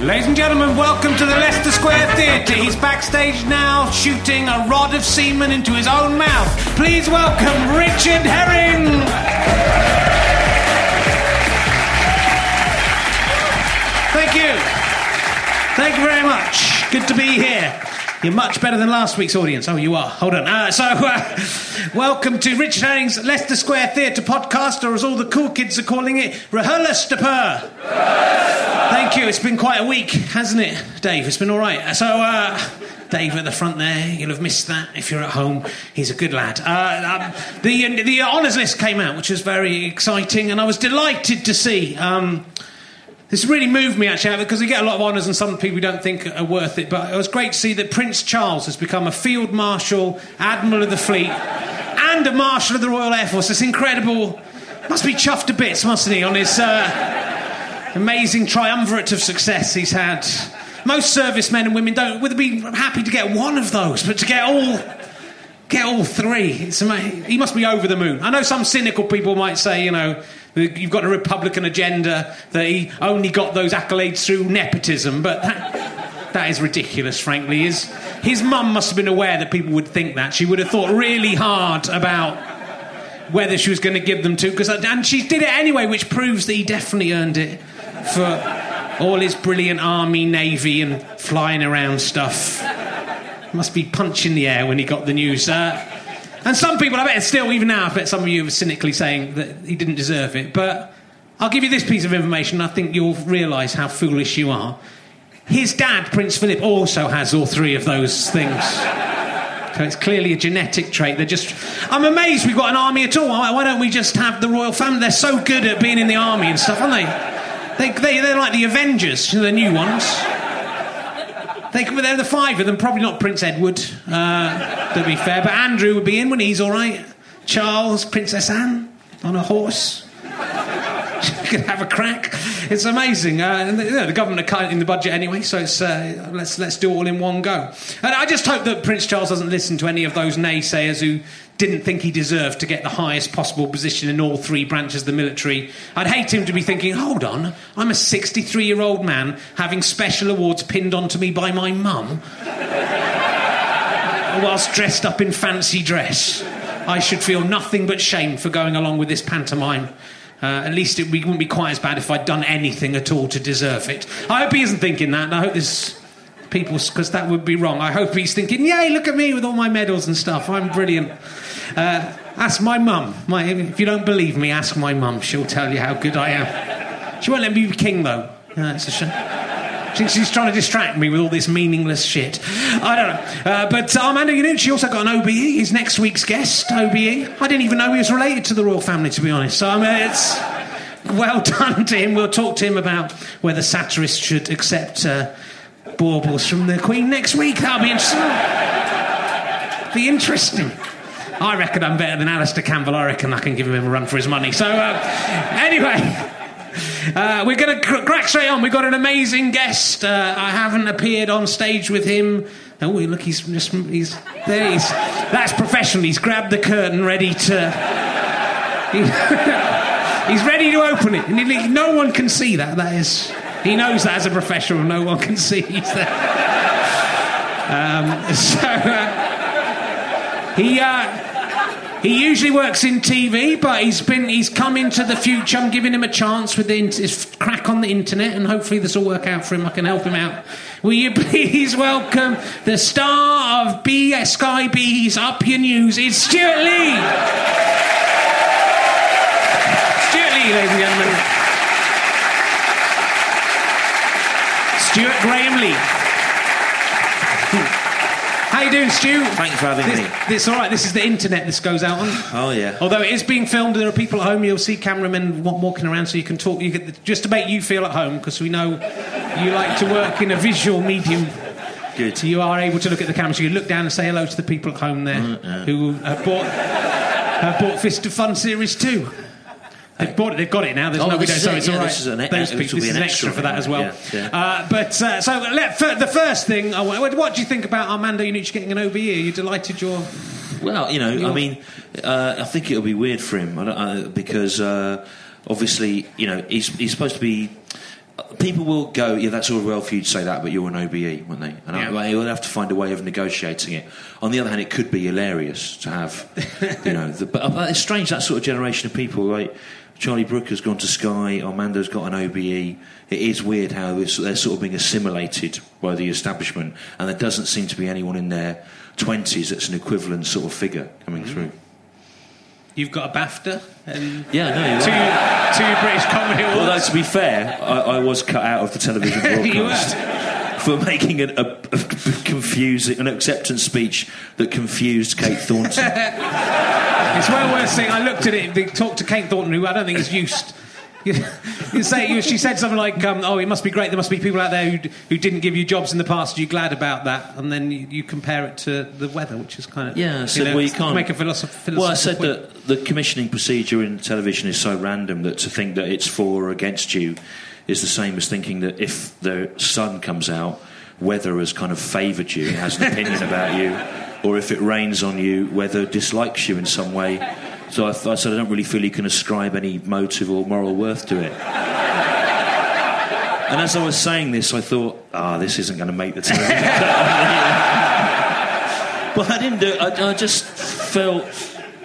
Ladies and gentlemen, welcome to the Leicester Square Theatre. He's backstage now shooting a rod of semen into his own mouth. Please welcome Richard Herring. Thank you. Thank you very much. Good to be here. You're much better than last week's audience. Oh, you are. Hold on. Uh, so, uh, welcome to Richard Herring's Leicester Square Theatre podcast, or as all the cool kids are calling it, Rehearlestapur. Thank you. It's been quite a week, hasn't it, Dave? It's been all right. So, uh, Dave at the front there, you'll have missed that if you're at home. He's a good lad. Uh, um, the the honours list came out, which was very exciting, and I was delighted to see. Um, this really moved me actually because we get a lot of honours and some people don't think are worth it. But it was great to see that Prince Charles has become a Field Marshal, Admiral of the Fleet, and a Marshal of the Royal Air Force. It's incredible. Must be chuffed to bits, mustn't he, on his uh, amazing triumvirate of success he's had. Most servicemen and women don't would be happy to get one of those, but to get all get all three, it's amazing. He must be over the moon. I know some cynical people might say, you know, You've got a Republican agenda that he only got those accolades through nepotism, but that, that is ridiculous, frankly. His, his mum must have been aware that people would think that. She would have thought really hard about whether she was going to give them to, because and she did it anyway, which proves that he definitely earned it for all his brilliant army, navy, and flying around stuff. Must be punching the air when he got the news. Uh, and some people, I bet still, even now, I bet some of you are cynically saying that he didn't deserve it. But I'll give you this piece of information. I think you'll realise how foolish you are. His dad, Prince Philip, also has all three of those things. So it's clearly a genetic trait. They're just. I'm amazed we've got an army at all. Why, don't we just have the royal family? They're so good at being in the army and stuff, aren't they? they, they they're like the Avengers, the new ones. They, they're the five of them, probably not Prince Edward, uh, to be fair, but Andrew would be in when he's all right. Charles, Princess Anne on a horse. could have a crack. It's amazing. Uh, and the, you know, the government are cutting the budget anyway, so it's, uh, let's let's do it all in one go. And I just hope that Prince Charles doesn't listen to any of those naysayers who didn't think he deserved to get the highest possible position in all three branches of the military. I'd hate him to be thinking, hold on, I'm a 63 year old man having special awards pinned onto me by my mum whilst dressed up in fancy dress. I should feel nothing but shame for going along with this pantomime. Uh, at least it wouldn't be quite as bad if I'd done anything at all to deserve it. I hope he isn't thinking that, I hope this people, because that would be wrong. I hope he's thinking, yay, look at me with all my medals and stuff. I'm brilliant. Uh, ask my mum. My, if you don't believe me, ask my mum. She'll tell you how good I am. She won't let me be king, though. A shame. She's trying to distract me with all this meaningless shit. I don't know. Uh, but Armando Iannucci also got an OBE. He's next week's guest, OBE. I didn't even know he was related to the royal family, to be honest. So I mean, it's well done to him. We'll talk to him about whether satirists should accept uh, baubles from the Queen next week. That'll be interesting. be interesting. I reckon I'm better than Alastair Campbell. I reckon I can give him a run for his money. So, uh, anyway. Uh, we're going to cr- crack straight on. We've got an amazing guest. Uh, I haven't appeared on stage with him. Oh, look, he's just he's there. He's that's professional. He's grabbed the curtain, ready to. He, he's ready to open it, he, no one can see that. That is, he knows that as a professional, no one can see he's there. Um, so uh, he. He usually works in TV, but he's been he's come into the future. I'm giving him a chance with the, his crack on the internet, and hopefully this will work out for him. I can help him out. Will you please welcome the star of B Up Your News? It's Stewart Lee. Stewart Lee, ladies and gentlemen. Stewart Graham Lee. How you doing, Stu? Thanks for having this, me. This all right. This is the internet. This goes out on. Oh yeah. Although it is being filmed, there are people at home. You'll see cameramen walking around, so you can talk. You get, just to make you feel at home, because we know you like to work in a visual medium. Good. You are able to look at the camera, so you look down and say hello to the people at home there Uh-uh. who have bought have bought Fist of Fun Series Two. They've bought it. They've got it now. There's Oh, no video, is so it, it's yeah, all right. this is an Those this people- will this be is an extra extra for that as well. yeah, yeah. Uh, but uh, so let for the first thing. I want- what do you think about Armando Iannucci getting an OBE? Are you delighted? You're Well, you know, You're- I mean, uh, I think it'll be weird for him I don't, uh, because uh, obviously, you know, he's, he's supposed to be. People will go, yeah, that's all well for you to say that, but you're an OBE, won't they? And Yeah. I, he'll have to find a way of negotiating it. On the other hand, it could be hilarious to have, you know. The, but, but it's strange that sort of generation of people, like Charlie Brooker's gone to Sky, Armando's got an OBE. It is weird how they're sort of being assimilated by the establishment, and there doesn't seem to be anyone in their 20s that's an equivalent sort of figure coming Mm-hmm. through. you've got a BAFTA and Yeah, no, you're two right. two British Comedy Awards. Although, to be fair, I, I was cut out of the television broadcast for making an, a, a confusing, an acceptance speech that confused Kate Thornton. It's well worth seeing. I looked at it. They talked to Kate Thornton, who I don't think is used. You, you say you, she said something like, um, "Oh, it must be great. There must be people out there who, who didn't give you jobs in the past. Are you glad about that?" And then you, you compare it to the weather, which is kind of Yeah, you know, well, can't. make a philosophy. well, I said that the commissioning procedure in television is so random that to think that it's for or against you is the same as thinking that if the sun comes out, weather has kind of favoured you, has an opinion about you, or if it rains on you, weather dislikes you in some way. So I, I said I don't really feel you can ascribe any motive or moral worth to it. And as I was saying this, I thought, ah, this isn't going to make the television. But I didn't do it. I, I just felt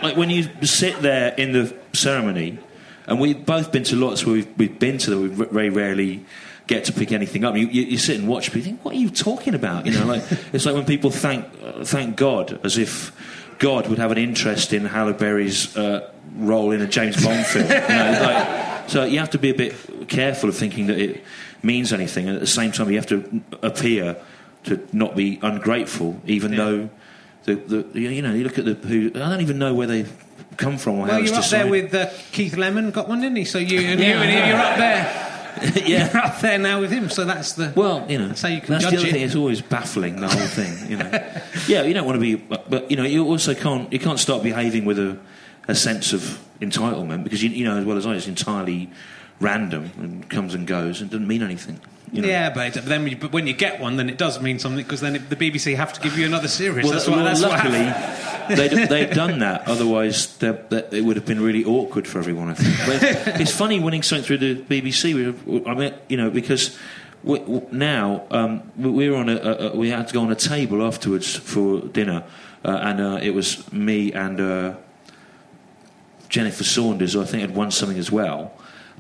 like when you sit there in the ceremony, and we've both been to lots where we've, we've been to that we very rarely get to pick anything up. You, you, you sit and watch, but you think, what are you talking about? You know, like it's like when people thank uh, thank God as if God would have an interest in Halle Berry's uh, role in a James Bond film. You know, like, so you have to be a bit careful of thinking that it means anything, and at the same time, you have to appear to not be ungrateful, even Yeah. though the, the you know you look at the who I don't even know where they come from or Well, you're up there with uh, Keith Lemon, got one, didn't he? So you and Yeah. you and you're up there. yeah. You're up there now with him. So that's the Well, you know, That's how you can that's judge the other it. thing. It's always baffling the whole thing. You know, yeah, you don't want to be, but, but you know, you also can't you can't start behaving with a, a sense of entitlement because you, you know as well as I, it's entirely random and comes and goes and doesn't mean anything. You know. Yeah, but then when you, but when you get one, then it does mean something because then it, the BBC have to give you another series. Well, that's well, what, that's luckily, happened. they'd, they'd done that. Otherwise, it would have been really awkward for everyone. I think. But it's funny winning something through the BBC. We, I mean, you know, because we, now um, we we were on a, a, a, we had to go on a table afterwards for dinner, uh, and uh, it was me and uh, Jennifer Saunders, who I think had won something as well.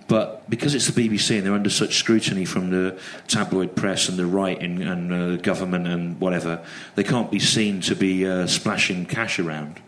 But because it's the BBC and they're under such scrutiny from the tabloid press and the right and, and uh, the government and whatever, they can't be seen to be uh, splashing cash around.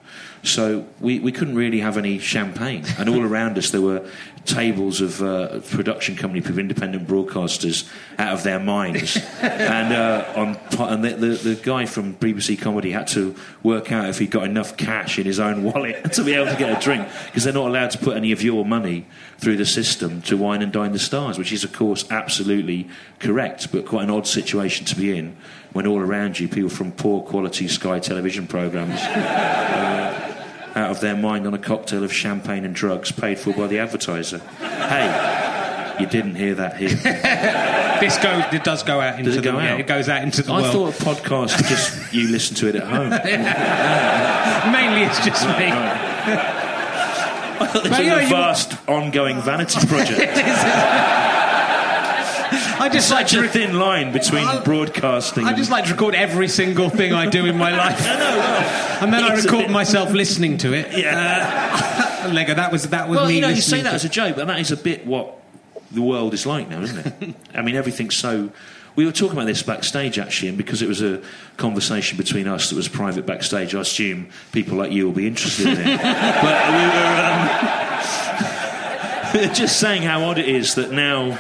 So we, we couldn't really have any champagne. And all around us there were tables of uh, production company people, independent broadcasters out of their minds. and uh, on, and the, the, the guy from BBC Comedy had to work out if he got enough cash in his own wallet to be able to get a drink because they're not allowed to put any of your money through the system to wine and dine the stars, which is, of course, absolutely correct, but quite an odd situation to be in when all around you, people from poor quality Sky television programmes uh, out of their mind on a cocktail of champagne and drugs paid for by the advertiser. Hey, you didn't hear that here. This goes, it does go out into Does it the go yeah, it goes out into the world. I world. thought a podcast just you listen to it at home. Mainly, it's just me. It's But, you know, a vast ongoing vanity project. I just like Such to. a thin line between I- broadcasting. I just like to record every single thing I do in my life, and then I It's record bit- myself listening to it. Yeah. Uh, Lego, that was that was well, me you know, you say that as a joke, but that is a bit what the world is like now, isn't it? I mean, everything's so. We were talking about this backstage actually, and because it was a conversation between us that was private backstage, I assume people like you will be interested in it. but we were um, just saying how odd it is that now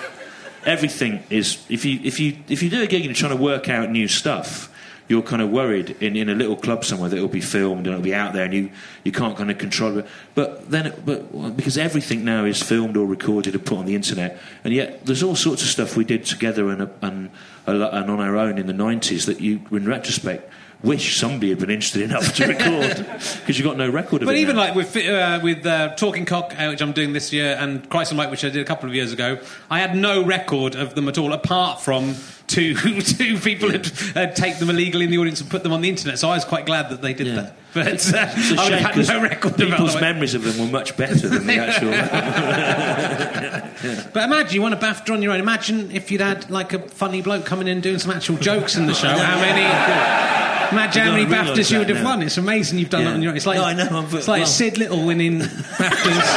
everything is. If you if you if you do a gig and you're trying to work out new stuff. You're kind of worried in, in a little club somewhere that it'll be filmed and it'll be out there and you, you can't kind of control it. But then, it, but because everything now is filmed or recorded and put on the internet, and yet there's all sorts of stuff we did together and, and, and on our own in the 90s that you, in retrospect, wish somebody had been interested enough to record because you've got no record of But it. But even now. like with uh, with uh, Talking Cock, uh, which I'm doing this year, and Christ and Mike, which I did a couple of years ago, I had no record of them at all, apart from two two people had, had take them illegally in the audience and put them on the internet. So I was quite glad that they did Yeah. that. But uh, It's a I have no record of people's memories of them were much better than the actual. But imagine you won a BAFTA on your own. Imagine if you'd had like a funny bloke coming in doing some actual jokes in the show. How many? Imagine how I many realise BAFTAs you would have now. won. It's amazing you've done Yeah. that on your own. It's like No, I know, it's like well- Sid Little winning BAFTAs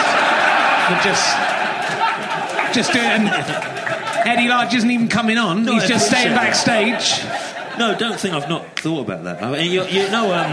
for just just doing. And Eddie Large isn't even coming on. No, He's just staying backstage. No, don't think I've not thought about that. I mean, you, you know, um,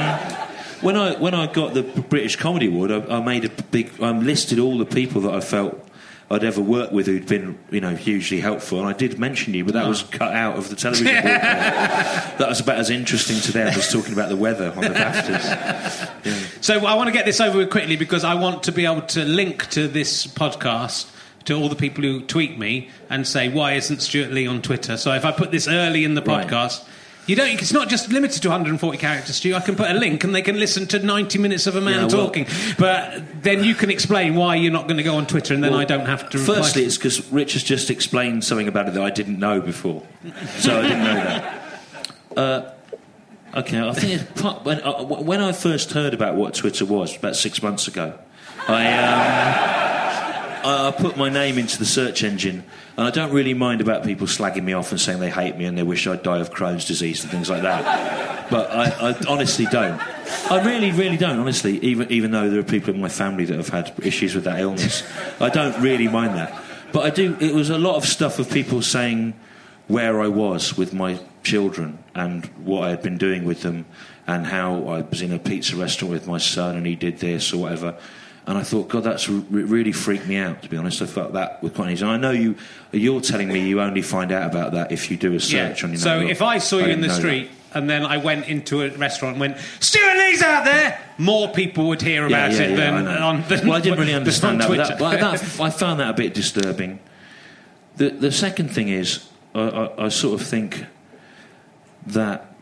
when I when I got the British Comedy Award, I, I made a big. I listed all the people that I felt I'd ever worked with who'd been, you know, hugely helpful, and I did mention you, but that was ah. cut out of the television. broadcast. that was about as interesting to them as talking about the weather on the BAFTAs. So I want to get this over with quickly because I want to be able to link to this podcast to all the people who tweet me and say why isn't Stewart Lee on Twitter? So if I put this early in the Right. You don't. It's not just limited to 140 characters, Stu. I can put a link, and they can listen to 90 minutes of a man Yeah, well- talking. But then you can explain why you're not going to go on Twitter, and then Well, I don't have to. reply. Firstly, it's because Rich has just explained something about it that I didn't know before, so I didn't know that. Uh, okay, I think part, when, uh, when I first heard about what Twitter was about six months ago, I, um, I I put my name into the search engine, and I don't really mind about people slagging me off and saying they hate me and they wish I'd die of Crohn's disease and things like that. But I, I honestly don't. I really, really don't. Honestly, even even though there are people in my family that have had issues with that illness, I don't really mind that. But I do. It was a lot of stuff of people saying where I was with my children and what I had been doing with them, and how I was in a pizza restaurant with my son and he did this or whatever. And I thought, God, that's re- really freaked me out. To be honest, I felt that was quite easy. And I know you. You're telling me you only find out about that if you do a search on your. So if I saw you in the know that. street and then I went into a restaurant and went, Stewart Lee's out there, more people would hear about yeah, it yeah, than I on. Than, well, I didn't really understand that, that, but that. I found that a bit disturbing. The the second thing is, I, I, I sort of think that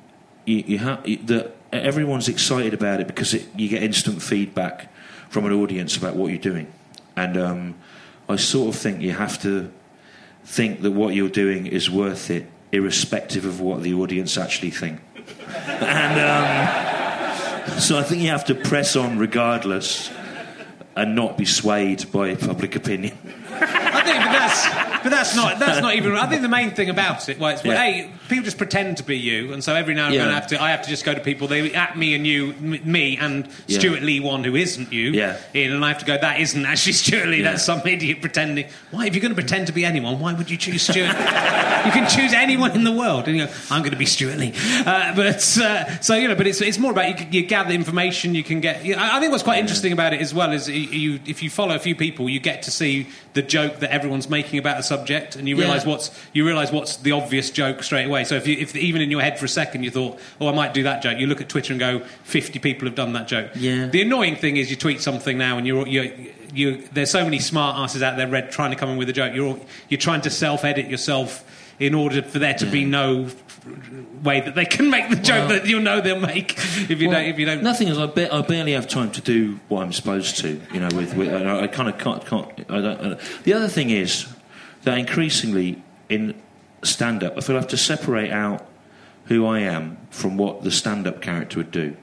you, you have that everyone's excited about it because it, you get instant feedback from an audience about what you're doing, and um, I sort of think you have to think that what you're doing is worth it, irrespective of what the audience actually think. and um, so I think you have to press on regardless and not be swayed by public opinion. I think, that's, but that's not that's not even. I think the main thing about it, well, it's, well, Yeah. hey, people just pretend to be you, and so every now and Yeah. then I have to, I have to just go to people. They at me and you, me and Yeah. Stewart Lee, one who isn't you, Yeah. in, and I have to go. That isn't actually Stewart Lee. Yeah. That's some idiot pretending. Why, if you're going to pretend to be anyone, why would you choose Stewart? you can choose anyone in the world, and you go, I'm going to be Stewart Lee. Uh, but uh, so you know, but it's it's more about you, you gather information. You can get. You I I think what's quite interesting about it as well is you, you if you follow a few people, you get to see the joke that everyone's making about a subject, and you Yeah. realise what's you realise what's the obvious joke straight away. So if you if even in your head for a second you thought, oh, I might do that joke, you look at Twitter and go, 50 people have done that joke. Yeah. The annoying thing is you tweet something now and you're you're you there's so many smart asses out there read, trying to come in with a joke. You're you're trying to self edit yourself in order for there to be no way that they can make the joke Well- that you know they'll make if you Well, don't if you don't. Nothing is. I, ba- I barely have time to do what I'm supposed to. You know, with, with I, I kind of can't. can't I don't, I don't- the other thing is that increasingly in stand-up, I feel I have to separate out who I am from what the stand-up character would do,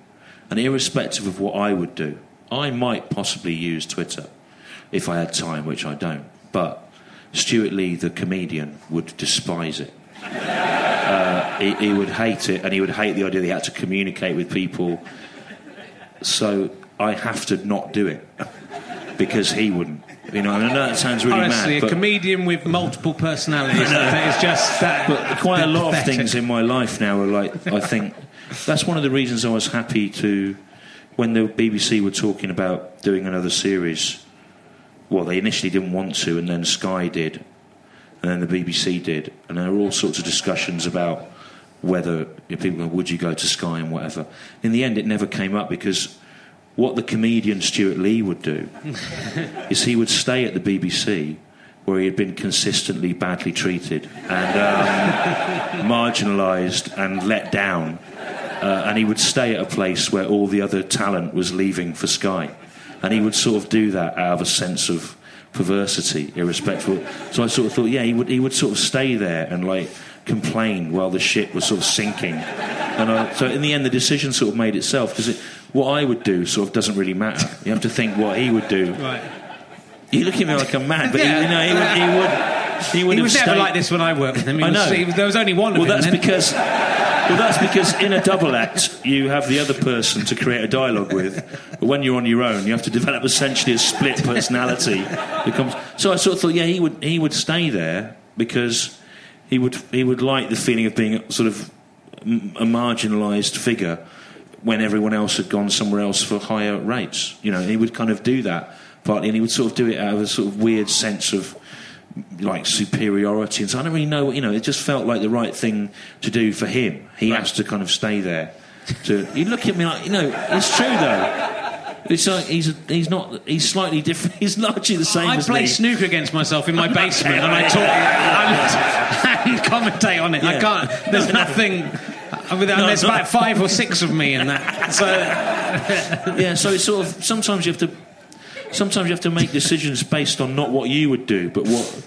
and irrespective of what I would do, I might possibly use Twitter if I had time, which I don't. But Stewart Lee, the comedian, would despise it uh, he, he would hate it, and he would hate the idea that he had to communicate with people. So I have to not do it because he wouldn't. You know, and I know that sounds really Honestly, mad, a but, comedian with multiple personalities is just that. but quite a lot of things in my life now are like. I think that's one of the reasons I was happy to when the BBC were talking about doing another series. Well, they initially didn't want to, and then Sky did, and then the BBC did, and there were all sorts of discussions about whether you know, people would you go to Sky and whatever. In the end, it never came up because what the comedian Stewart Lee would do is he would stay at the BBC where he had been consistently badly treated and um, marginalised and let down, uh, and he would stay at a place where all the other talent was leaving for Sky, and he would sort of do that out of a sense of perversity, irrespectful. So I sort of thought, yeah, he would he would sort of stay there and like complain while the ship was sort of sinking. And I, so in the end, the decision sort of made itself because it, what I would do sort of doesn't really matter. You have to think what he would do. Right. You look at me like I'm mad, but Yeah. he, you know, he would. He would, he would He have was never like this when I worked with him. He I know. was- there was only one Well, that's then. because. Well, that's because in a double act you have the other person to create a dialogue with, but when you're on your own, you have to develop essentially a split personality. comes- So I sort of thought, yeah, he would he would stay there because he would he would like the feeling of being sort of a marginalised figure when everyone else had gone somewhere else for higher rates. You know, he would kind of do that partly, and he would sort of do it out of a sort of weird sense of like superiority. And so I don't really know. You know, it just felt like the right thing to do for him. He has to kind of stay there. To you look at me like you know, it's true though. It's like he's he's not he's slightly different. He's largely the same I play me. snooker against myself in my basement, and I talk and, and commentate on it. I can't. There's nothing. I mean, No, there's no. about five or six of me in that. So yeah, so it's sort of sometimes you have to sometimes you have to make decisions based on not what you would do, but what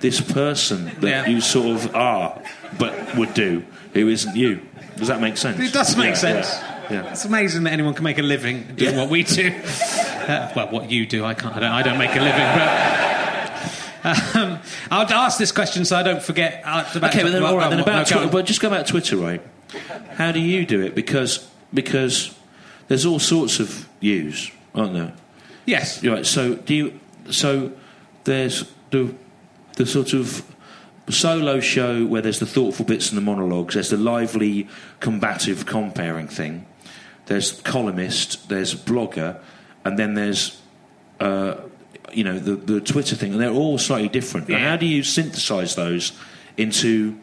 this person that Yeah. you sort of are but would do, who isn't you. Does that make sense? it does make Yeah, sense. Yeah. yeah. It's amazing that anyone can make a living doing Yeah. what we do. Uh, well, what you do, I can't. I don't, I don't make a living, but. Um, I'll ask this question so I don't forget. Uh, about Okay, but then, well, all right, then about no, Twitter, on. but just go about Twitter, right? How do you do it? Because because there's all sorts of yous, aren't there? Yes. Right. So do you? So there's the the sort of solo show where there's the thoughtful bits and the monologues. There's the lively, combative, comparing thing. There's columnist. There's blogger, and then there's uh, you know the the Twitter thing, and they're all slightly different. Now, Yeah. how do you synthesize those into?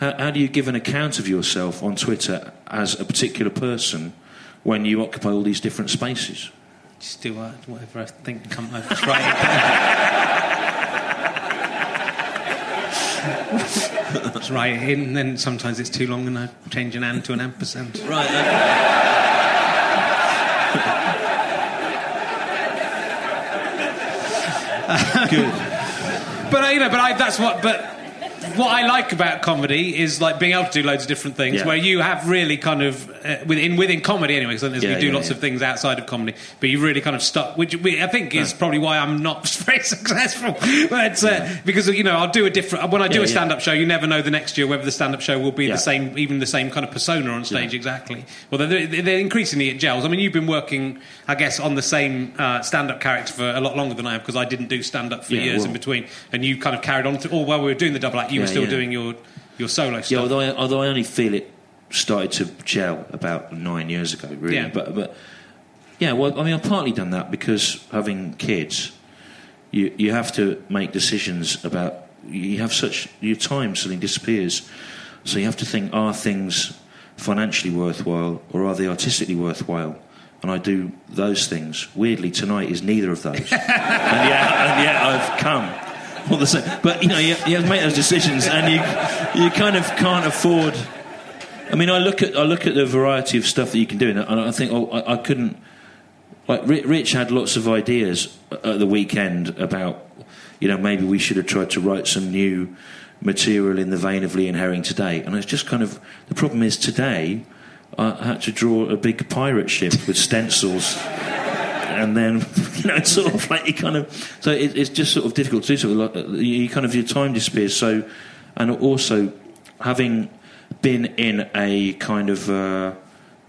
How, how do you give an account of yourself on Twitter as a particular person when you occupy all these different spaces? Just do uh, whatever I think. Come over. Just write it down. Just write it in, then sometimes it's too long and I change an and to an ampersand. Right. Good. But you know, but I, that's what. But what I like about comedy is like being able to do loads of different things. Yeah. Where you have really kind of uh, within within comedy anyway. Because Yeah, we do yeah, lots yeah. of things outside of comedy, but you really kind of stuck. Which I think is probably why I'm not very successful. But uh, because you know I'll do a different when I do a stand up show. You never know the next year whether the stand up show will be the same, even the same kind of persona on stage exactly. Well, they're, they're increasingly it gels. I mean, you've been working, I guess, on the same uh, stand up character for a lot longer than I have because I didn't do stand up for years well- in between, and you kind of carried on. To, or while we were doing the double act, you were still doing your your solo stuff. Yeah, although I, although I only feel it started to gel about nine years ago, really. Yeah. But but yeah, well, I mean, I've partly done that because having kids, you you have to make decisions about. You have such your time suddenly disappears, so you have to think: Are things financially worthwhile, or are they artistically worthwhile? And I do those things. Weirdly, tonight is neither of those, and yet and yet I've come. All the same. But you know, you, you have to make those decisions, and you you kind of can't afford. I mean, I look at I look at the variety of stuff that you can do, and I, think, oh, I, I couldn't. Like Rich had lots of ideas at the weekend about, you know, maybe we should have tried to write some new material in the vein of Lee and Herring today, and it's just kind of the problem is today. I had to draw a big pirate ship with stencils and then you know it's sort of like you kind of so it, it's just sort of difficult to do something like you kind of your time disappears so and also having been in a kind of uh,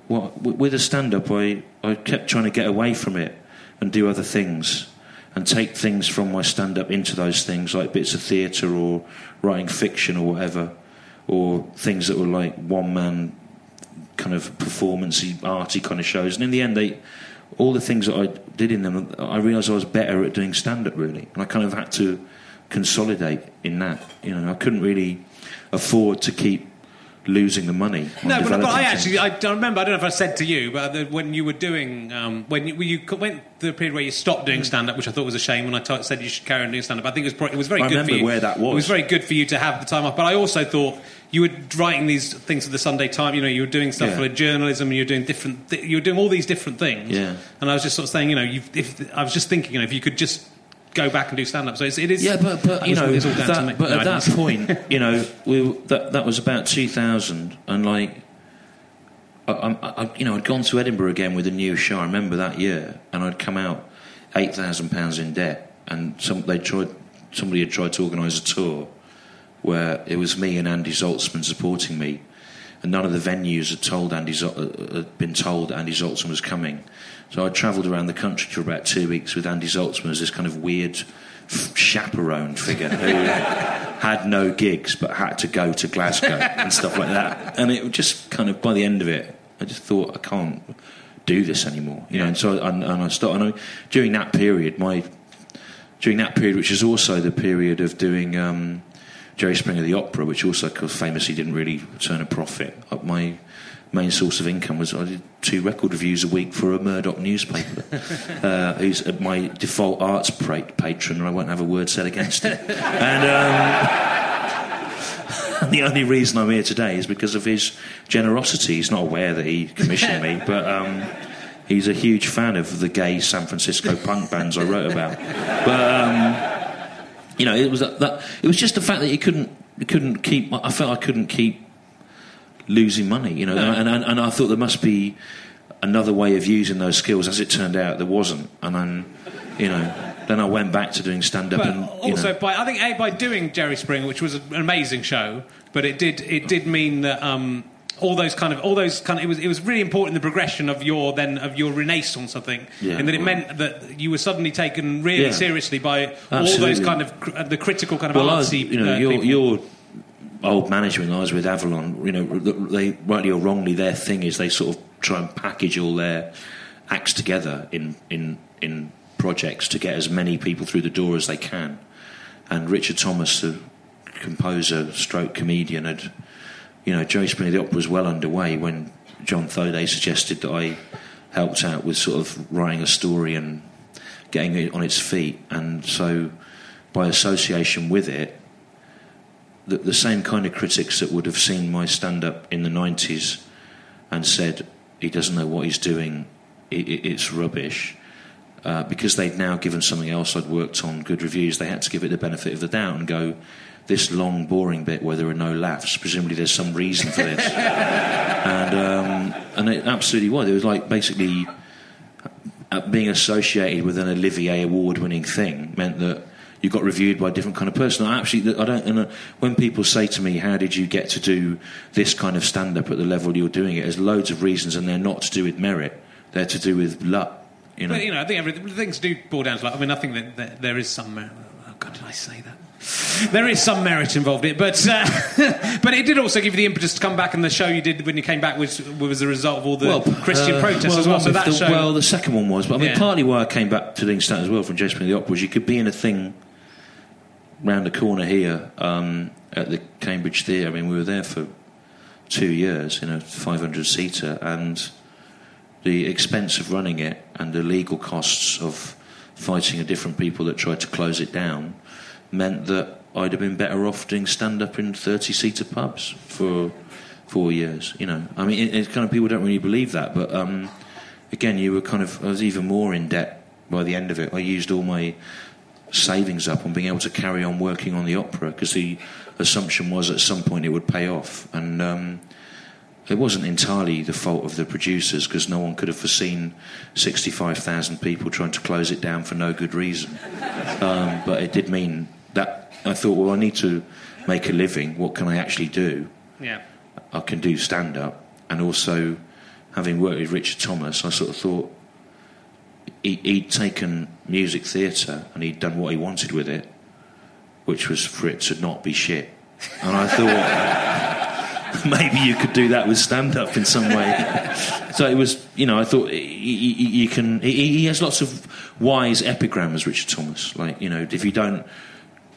well, with a stand-up I, I kept trying to get away from it and do other things and take things from my stand-up into those things like bits of theatre or writing fiction or whatever or things that were like one-man kind of performancey, arty kind of shows. And in the end, they all the things that I did in them, I realised I was better at doing stand up really, and I kind of had to consolidate in that. You know, I couldn't really afford to keep losing the money. on No, but, but I actually I don't remember. I don't know if I said to you, but the, when you were doing um, when you, when you went the period where you stopped doing stand up, which I thought was a shame when I t- said you should carry on doing stand up. I think it was probably, it was very I good for remember you. where that was. It was very good for you to have the time off. But I also thought you were writing these things for the Sunday Times. You know, you were doing stuff Yeah. for journalism. and You were doing different. Th- you were doing all these different things. Yeah. And I was just sort of saying, you know, you've, if I was just thinking, you know, if you could just go back and do stand up. So it's, it is. Yeah, but, but you know, it's all down to me. that, but No, at that point, you know, we that that was about 2000, and like, I, I, I, you know, I'd gone to Edinburgh again with a new show. I remember that year, and I'd come out eight thousand pounds in debt, and some they tried, somebody had tried to organise a tour where it was me and Andy Zaltzman supporting me, and none of the venues had told Andy Zol- uh, had been told Andy Zaltzman was coming. So I travelled around the country for about two weeks with Andy Zaltzman as this kind of weird chaperone figure who had no gigs but had to go to Glasgow and stuff like that. And it just kind of by the end of it, I just thought I can't do this anymore, you know. And so and, and I started. And I, during that period, my during that period, which is also the period of doing um, Jerry Springer the opera, which also famously didn't really turn a profit. Uh, My main source of income was I did two record reviews a week for a Murdoch newspaper, uh, who's uh, my default arts patron, and I won't have a word said against it. and um, the only reason I'm here today is because of his generosity. He's not aware that he commissioned me, but. Um, He's a huge fan of the gay San Francisco punk bands I wrote about. But um, you know, it was that, that. It was just the fact that you couldn't, you couldn't keep. I felt I couldn't keep losing money. You know, and, and and I thought there must be another way of using those skills. As it turned out, there wasn't. And then, you know, then I went back to doing stand up. And also, know, by I think a, by doing Jerry Springer, which was an amazing show, but it did it did mean that um, all those kind of all those kind of it was it was really important in the progression of your then of your renaissance. I think, Yeah, and that it well- meant that you were suddenly taken really Yeah. seriously by all those kind of cr- uh, the critical kind of well, I was- you know, uh, your, your old management. I was with Avalon. You know, they rightly or wrongly, their thing is they sort of try and package all their acts together in in in projects to get as many people through the door as they can. And Richard Thomas, the composer, stroke comedian, had you know, Springer the Opera was well underway when John Thoday suggested that I helped out with sort of writing a story and getting it on its feet. And so, by association with it, the, the same kind of critics that would have seen my stand up in the 90s and said, he doesn't know what he's doing, it, it, it's rubbish. Uh, because they'd now given something else I'd worked on good reviews, they had to give it the benefit of the doubt and go, this long, boring bit where there are no laughs. Presumably, there's some reason for this, and um, and it absolutely was. It was like basically uh, being associated with an Olivier award-winning thing meant that you got reviewed by a different kind of person. I actually, I don't. And uh, when people say to me, "How did you get to do this kind of stand-up at the level you're doing it?" There's loads of reasons, and they're not to do with merit. They're to do with luck. You know. But, you know, I think everything, things do boil down to luck. I mean, I think that, that there is some merit. Oh God, did I say that? There is some merit involved in it, but uh, but it did also give you the impetus to come back, and the show you did when you came back was was a result of all the Christian uh, protests as well. So that the, show, well, the second one was, but I mean, Yeah. partly why I came back to doing as well from Jasper the Opera was you could be in a thing round the corner here um, at the Cambridge Theatre. I mean, we were there for two years in a 500 seater, and the expense of running it and the legal costs of fighting a different people that tried to close it down meant that I'd have been better off doing stand up in 30 seater pubs for four years. You know, I mean, it, it's kind of people don't really believe that, but um, again, you were kind of, I was even more in debt by the end of it. I used all my savings up on being able to carry on working on the opera because the assumption was at some point it would pay off. And um, it wasn't entirely the fault of the producers because no one could have foreseen 65,000 people trying to close it down for no good reason. Um, but it did mean I thought, well, I need to make a living. What can I actually do? yeah. I can do stand up, and also having worked with Richard Thomas, I sort of thought he, he'd taken music theatre and he'd done what he wanted with it, which was for it to not be shit. And I thought maybe you could do that with stand up in some way. so it was, you know, I thought you can. He, he has lots of wise epigrams, Richard Thomas. Like, you know, if you don't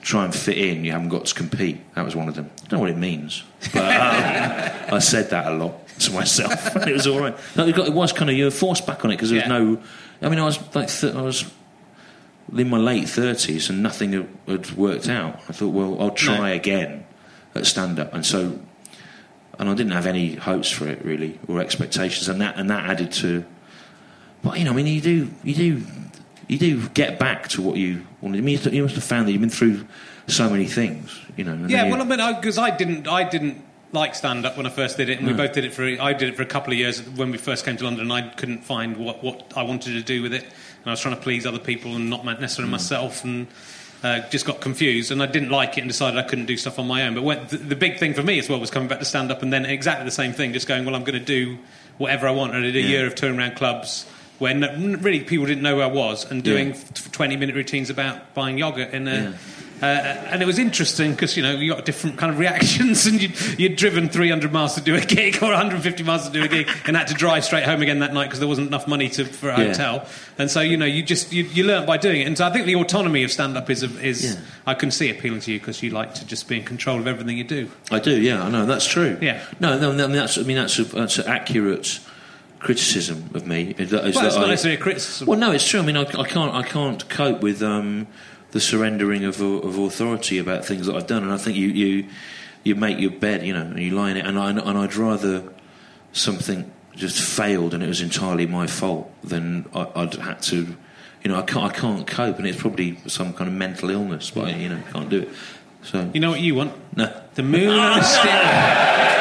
try and fit in, you haven't got to compete. That was one of them. I don't know what it means, but um, I said that a lot to myself, and it was all right. No, it, got, it was kind of you were forced back on it because there was Yeah. no. I mean, I was like th- I was in my late thirties and nothing had, had worked out. I thought, well, I'll try No. again at stand up, and so. And I didn't have any hopes for it really, or expectations, and that and that added to. But you know, I mean, you do, you do, you do get back to what you wanted. I mean, you must have found that you've been through so many things, you know. Yeah, well, I mean, because I, didn't, I didn't like stand up when I first did it, and we both did it for. I did it for a couple of years when we first came to London. and I couldn't find what, what I wanted to do with it, and I was trying to please other people and not necessarily myself, and uh, just got confused. And I didn't like it and decided I couldn't do stuff on my own. But when, the, the big thing for me as well was coming back to stand up, and then exactly the same thing, just going, well, I'm going to do whatever I want. I did a Yeah. year of touring around clubs. Where no, really people didn't know who I was, and doing Yeah. 20 minute routines about buying yogurt in a, Yeah. uh, and it was interesting because you know you got different kind of reactions, and you'd, you'd driven 300 miles to do a gig or 150 miles to do a gig, and had to drive straight home again that night because there wasn't enough money to, for a Yeah. hotel. And so you know you just you, you learn by doing it. And so I think the autonomy of stand up is is Yeah. I can see appealing to you because you like to just be in control of everything you do. I do, yeah, I know that's true. Yeah. no, no, no that's I mean that's a, that's an accurate criticism of me. Is that, is Well, it's not I- necessarily a criticism. Well, no, it's true. I mean, I, I can't I can't cope with um, the surrendering of, of authority about things that I've done, and I think you you you make your bed, you know, and you lie in it, and I and I'd rather something just failed and it was entirely my fault than I, I'd had to. You know, I can't, I can't cope, and it's probably some kind of mental illness, but you know, can't do it. So you know what you want? no, The moon a stick.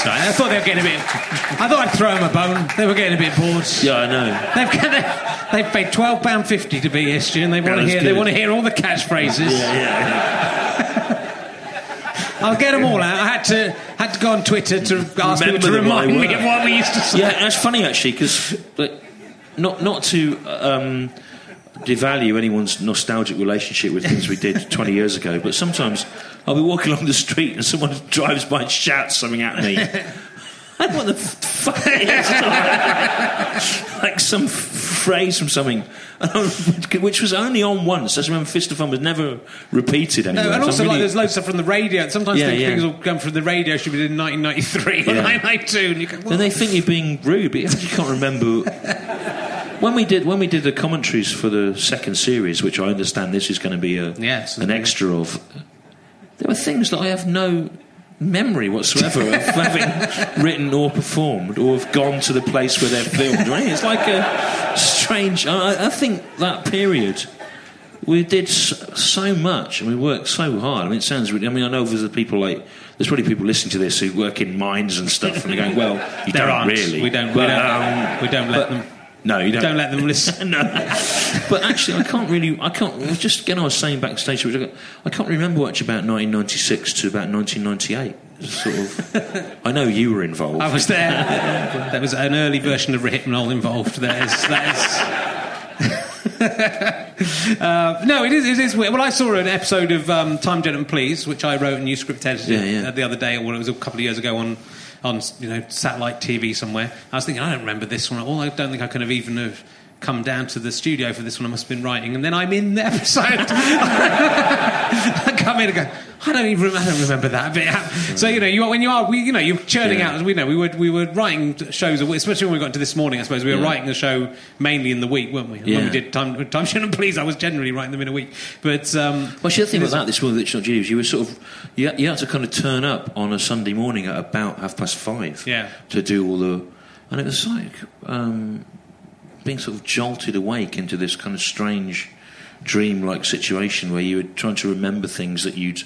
I thought they were getting a bit. I thought I'd throw them a bone. They were getting a bit bored. yeah, I know. They've, they've paid twelve pound fifty to be here, Stu, and they want to hear. They want to hear all the catchphrases. Yeah, yeah. I'll get them all out. I had to had to go on Twitter to ask people to remind me of what we used to say. Yeah, that's funny actually because not not to um, devalue anyone's nostalgic relationship with things we did 20 years ago, but sometimes I'll be walking along the street and someone drives by and shouts something at me. I don't know what the fuck it is. like some f- phrase from something, which was only on once. I just remember Fist of Fun was never repeated anywhere. No, and So I'm also, like, there's loads of stuff from the radio. Sometimes Yeah, things, yeah. things will come from the radio should be in 1993 or Yeah. 1992, and you go, Then well, they think you're being rude, but you can't remember. when we did when we did the commentaries for the second series, which I understand this is going to be a Yes, an extra of, there were things that I have no memory whatsoever of having written or performed or have gone to the place where they're filmed. Right? It's like a strange. I, I think that period we did so much and we worked so hard. I mean, it sounds really. I mean, I know there's people like there's probably people listening to this who work in mines and stuff, and they're going, "Well, you There don't aren't. really." We don't. we don't. um, we don't let but- them. No, you don't. Don't let them listen. no. But actually, I can't really. I can't. it was Just again, I was saying backstage, which I, I can't remember much about 1996 to about 1998. Sort of. I know you were involved. I was there. there was an early version of Hit and Roll involved. That is. That is. uh, no, it is, it is weird. Well, I saw an episode of um, Time Gentlemen Please, which I wrote and you script edited Yeah, yeah. the other day, or it was a couple of years ago on, on you know satellite TV somewhere. I was thinking, I don't remember this one at all. I don't think I could have even have come down to the studio for this one. I must have been writing, and then I'm in the episode. I in and go. I don't even. I don't remember that bit. So you know, you when you are, we, you know, you're churning Yeah. out. As we know, we were we were writing shows, especially when we got into this morning. I suppose we were Yeah. writing the show mainly in the week, weren't we? And When Yeah. we did time, time Shouldn't please, I was generally writing them in a week. But um, Well, see, the thing about that, this one with It's Not Jews, you were sort of, you had, you had to kind of turn up on a Sunday morning at about half past five Yeah. to do all the, and it was like um, being sort of jolted awake into this kind of strange dream-like situation where you were trying to remember things that you'd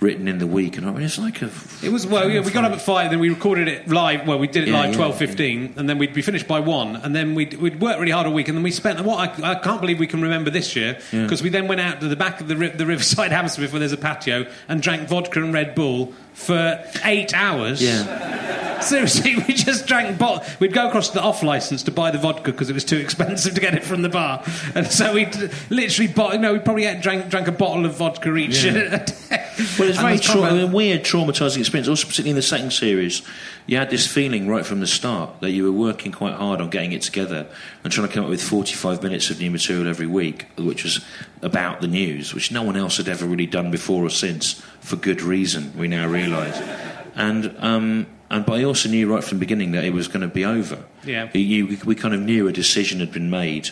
written in the week, and I mean, it's like a. It was well. Yeah, we got up at five, then we recorded it live. Well, we did it Yeah, live yeah, twelve fifteen, and then we'd be finished by one, and then we'd, we'd work really hard all week, and then we spent what I, I can't believe we can remember this year because we then went out to the back of the, the Riverside Hammersmith where there's a patio and drank vodka and Red Bull for eight hours. Yeah, Seriously, we just drank. Bo- we'd go across to the off license to buy the vodka because it was too expensive to get it from the bar, and so we would literally bought. You know, we probably had, drank drank a bottle of vodka each. Yeah. Well, it's And very it's tra- proper- a weird, traumatising experience. Also, particularly in the second series, you had this feeling right from the start that you were working quite hard on getting it together and trying to come up with 45 minutes of new material every week, which was about the news, which no one else had ever really done before or since, for good reason. We now realise, and um, and but I also knew right from the beginning that it was going to be over. Yeah. You- we kind of knew a decision had been made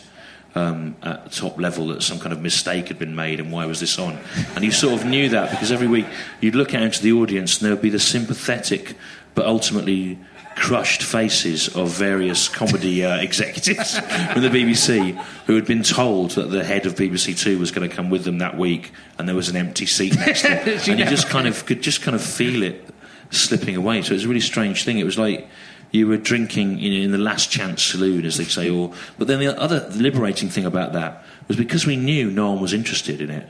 um, at the top level that some kind of mistake had been made and why was this on? And you sort of knew that because every week you'd look out into the audience and there would be the sympathetic but ultimately crushed faces of various comedy uh, executives from the BBC who had been told that the head of BBC Two was going to come with them that week and there was an empty seat next to him. and you just kind of could just kind of feel it slipping away. So it was a really strange thing. It was like you were drinking you know, in the last chance saloon, as they say. Or but then the other liberating thing about that was because we knew no one was interested in it.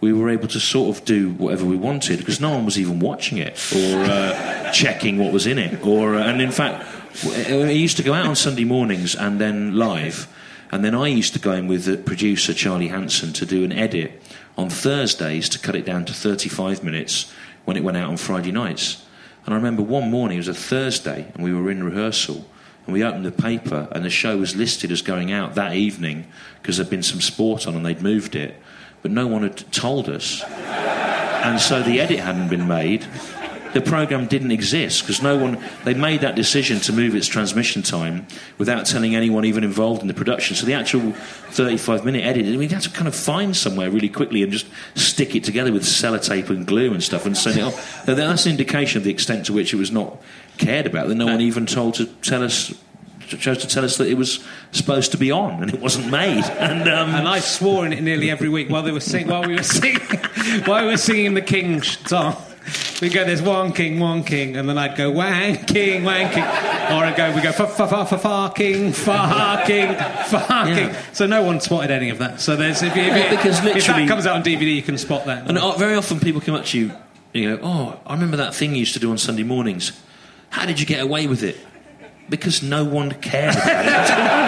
We were able to sort of do whatever we wanted because no one was even watching it or uh, checking what was in it. Or uh, and in fact, I used to go out on Sunday mornings and then live, and then I used to go in with the producer Charlie Hanson to do an edit on Thursdays to cut it down to 35 minutes when it went out on Friday nights. And I remember one morning, it was a Thursday, and we were in rehearsal, and we opened the paper, and the show was listed as going out that evening because there'd been some sport on and they'd moved it, but no one had told us. And so the edit hadn't been made. The program didn't exist because no one. They made that decision to move its transmission time without telling anyone even involved in the production. So the actual 35 minute edit, I mean, had to kind of find somewhere really quickly and just stick it together with sellotape and glue and stuff and send it off. Now, That's an indication of the extent to which it was not cared about. That no one even told to tell us. Chose to tell us that it was supposed to be on and it wasn't made. And, um, And I swore in it nearly every week while they were sing- while we were singing while we were singing the King's song. We go, there's one king, one king, and then I'd go wang king, wang king, or I'd go, we go fa fa fa fa fa king, fa king, fa king. Yeah. So no one spotted any of that. So there's if, you- if, Yeah, because if literally- that comes out on DVD, you can spot that. And uh, very often people come up to you, you go, "Oh, I remember that thing you used to do on Sunday mornings. How did you get away with it?" Because no one cared about it.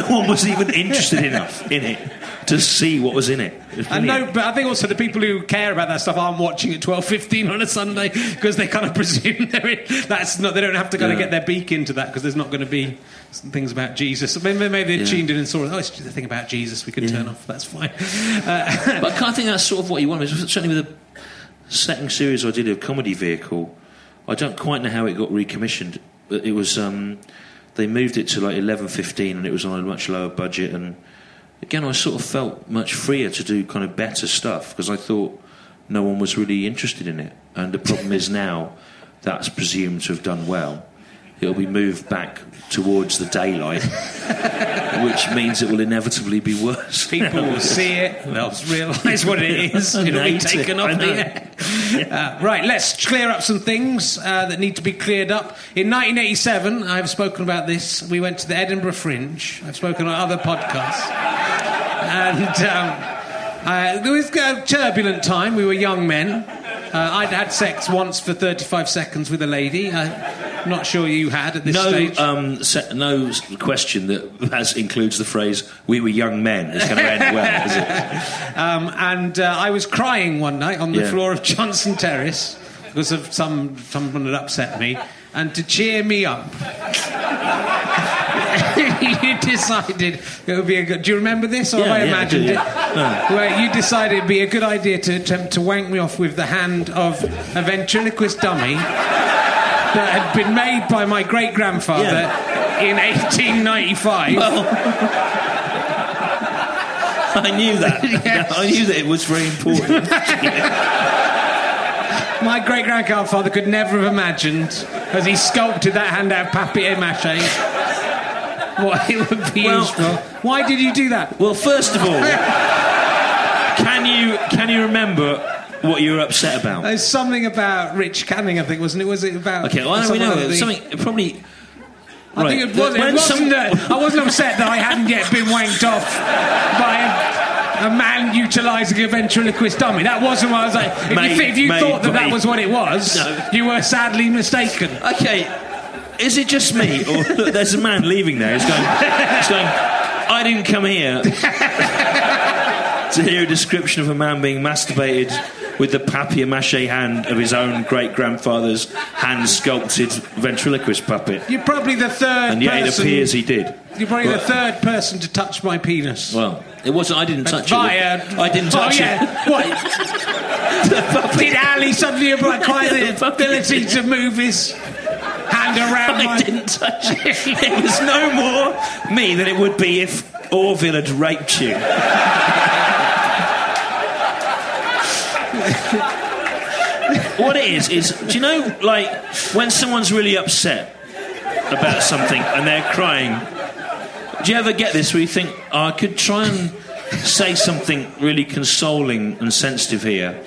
no, one was even interested enough in it to see what was in it. It was And but I think also the people who care about that stuff aren't watching at twelve fifteen on a Sunday because they kind of presume they're in, that's not. They don't have to kind of get their beak into that because there's not going to be some things about Jesus. Maybe, maybe they Yeah. tuned in and saw, oh, it's the thing about Jesus. We can Yeah. turn off. That's fine. Uh, But I think that's sort of what you want. Certainly with the second series I did of Comedy Vehicle, I don't quite know how it got recommissioned. It was um, they moved it to like eleven fifteen, and it was on a much lower budget. And again, I sort of felt much freer to do kind of better stuff because I thought no one was really interested in it. And the problem is now that's presumed to have done well. It'll be moved back towards the daylight, which means it will inevitably be worse. People will see it, they'll realise what it is, it'll be hate it, taken off the know. air. Uh, right, let's clear up some things uh, that need to be cleared up. In 1987, I've spoken about this, we went to the Edinburgh Fringe. I've spoken on other podcasts. And um, uh, there was a turbulent time, we were young men. Uh, I'd had sex once for 35 seconds with a lady. I'm not sure you had at this No, stage. um, se- no question that has includes the phrase "we were young men" is going to end well, is it? Um, and uh, I was crying one night on the Yeah. floor of Johnson Terrace because of some someone had upset me. And to cheer me up, you decided it would be a good. Do you remember this, or Yeah, have I yeah, I imagined do, it? yeah. Where you decided it'd be a good idea to attempt to wank me off with the hand of a ventriloquist dummy that had been made by my great grandfather in 1895. I knew that. Yes. I knew that it was very important. My great grandfather could never have imagined, as he sculpted that hand out of papier mache, what it would be Well- used for. Why did you do that? Well, first of all, can you can you remember what you were upset about? There's something about Rich Canning, I think, wasn't it? Was it about? Okay, well, we know the- something probably. I think it, was, it When wasn't. some- that- I wasn't upset that I hadn't yet been wanked off by a, a man utilising a ventriloquist dummy. That wasn't what I was like. If Mate, you, thi- if you mate, thought that that was what it was, No. you were sadly mistaken. Okay, is it just me, or look, there's a man leaving there? He's going. He's going. I didn't come here to hear a description of a man being masturbated with the papier mache hand of his own great grandfather's hand sculpted ventriloquist puppet. You're probably the third And yet it person. appears he did. You're probably the third person to touch my penis. Well, it wasn't. I didn't touch Via- it. I didn't touch oh, yeah. What? Did Ali suddenly quite the ability to move his hand around it. my... I didn't touch it. It was no more me than it would be if Orville had raped you. What it is is, do you know, like when someone's really upset about something and they're crying? Do you ever get this where you think, oh, I could try and say something really consoling and sensitive here,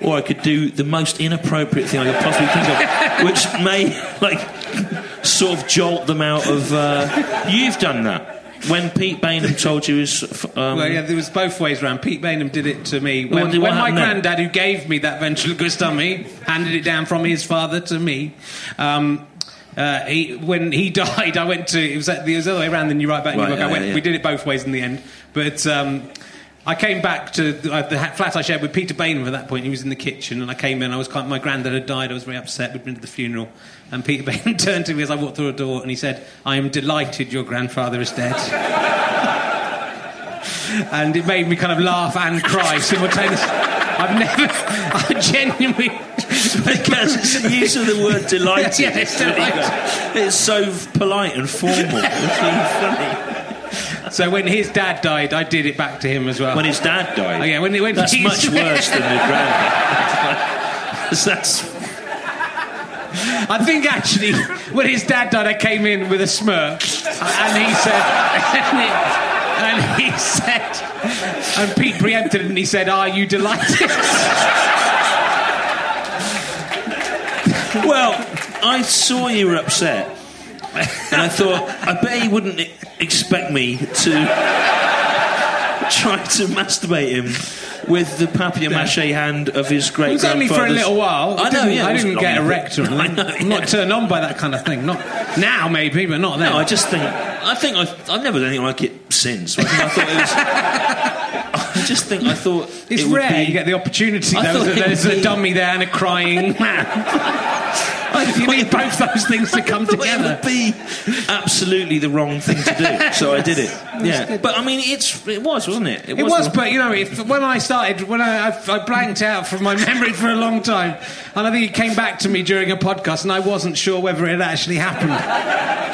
or I could do the most inappropriate thing I could possibly think of, which may like sort of jolt them out of. Uh, you've done that when Pete Baynham told you his. Um, Well, yeah, there was both ways around. Pete Baynham did it to me when, What did- what when my granddad, who gave me that ventriloquist dummy, handed it down from his father to me. Um, uh, he, when he died, I went to. It was, at, it was the other way around than you write back in your Right, book. I went, yeah, yeah. We did it both ways in the end. But um, I came back to the, uh, the flat I shared with Peter Baynham at that point. He was in the kitchen, and I came in. I was quite, my granddad had died. I was very upset. We'd been to the funeral, and Peter Baynham turned to me as I walked through a door, and he said, "I am delighted your grandfather is dead." and it made me kind of laugh and cry simultaneously. I've never, I genuinely. because the use of the word delighted. Yeah, it's delighted. It's so polite and formal. It's really funny. So when his dad died, I did it back to him as well. When his dad died. Oh, yeah, when- when that's much worse than the granddad. that's I think actually, when his dad died, I came in with a smirk, and he said, and he said, and Pete preempted it, and he said, "Are you delighted?" well. I saw you were upset, and I thought I bet he wouldn't expect me to try to masturbate him with the papier mache hand of his great It was only for a little while. I It know. didn't- Yeah, I didn't get erect or. I know, I'm not turned on by that kind of thing. Not now, maybe, but not then. No, I just think I think I've, I've never done anything like it since. I, I thought it was. I just think I thought it's it rare be- you get the opportunity. I Though, that there's a be- dummy there and a crying man. you need both those things to come thought It together. would be absolutely the wrong thing to do, so I did it. Yeah, but I mean, it's it was, wasn't it? It was, the- but you know, if, when I started, when I, I, I blanked out from my memory for a long time, and I think it came back to me during a podcast, and I wasn't sure whether it actually happened.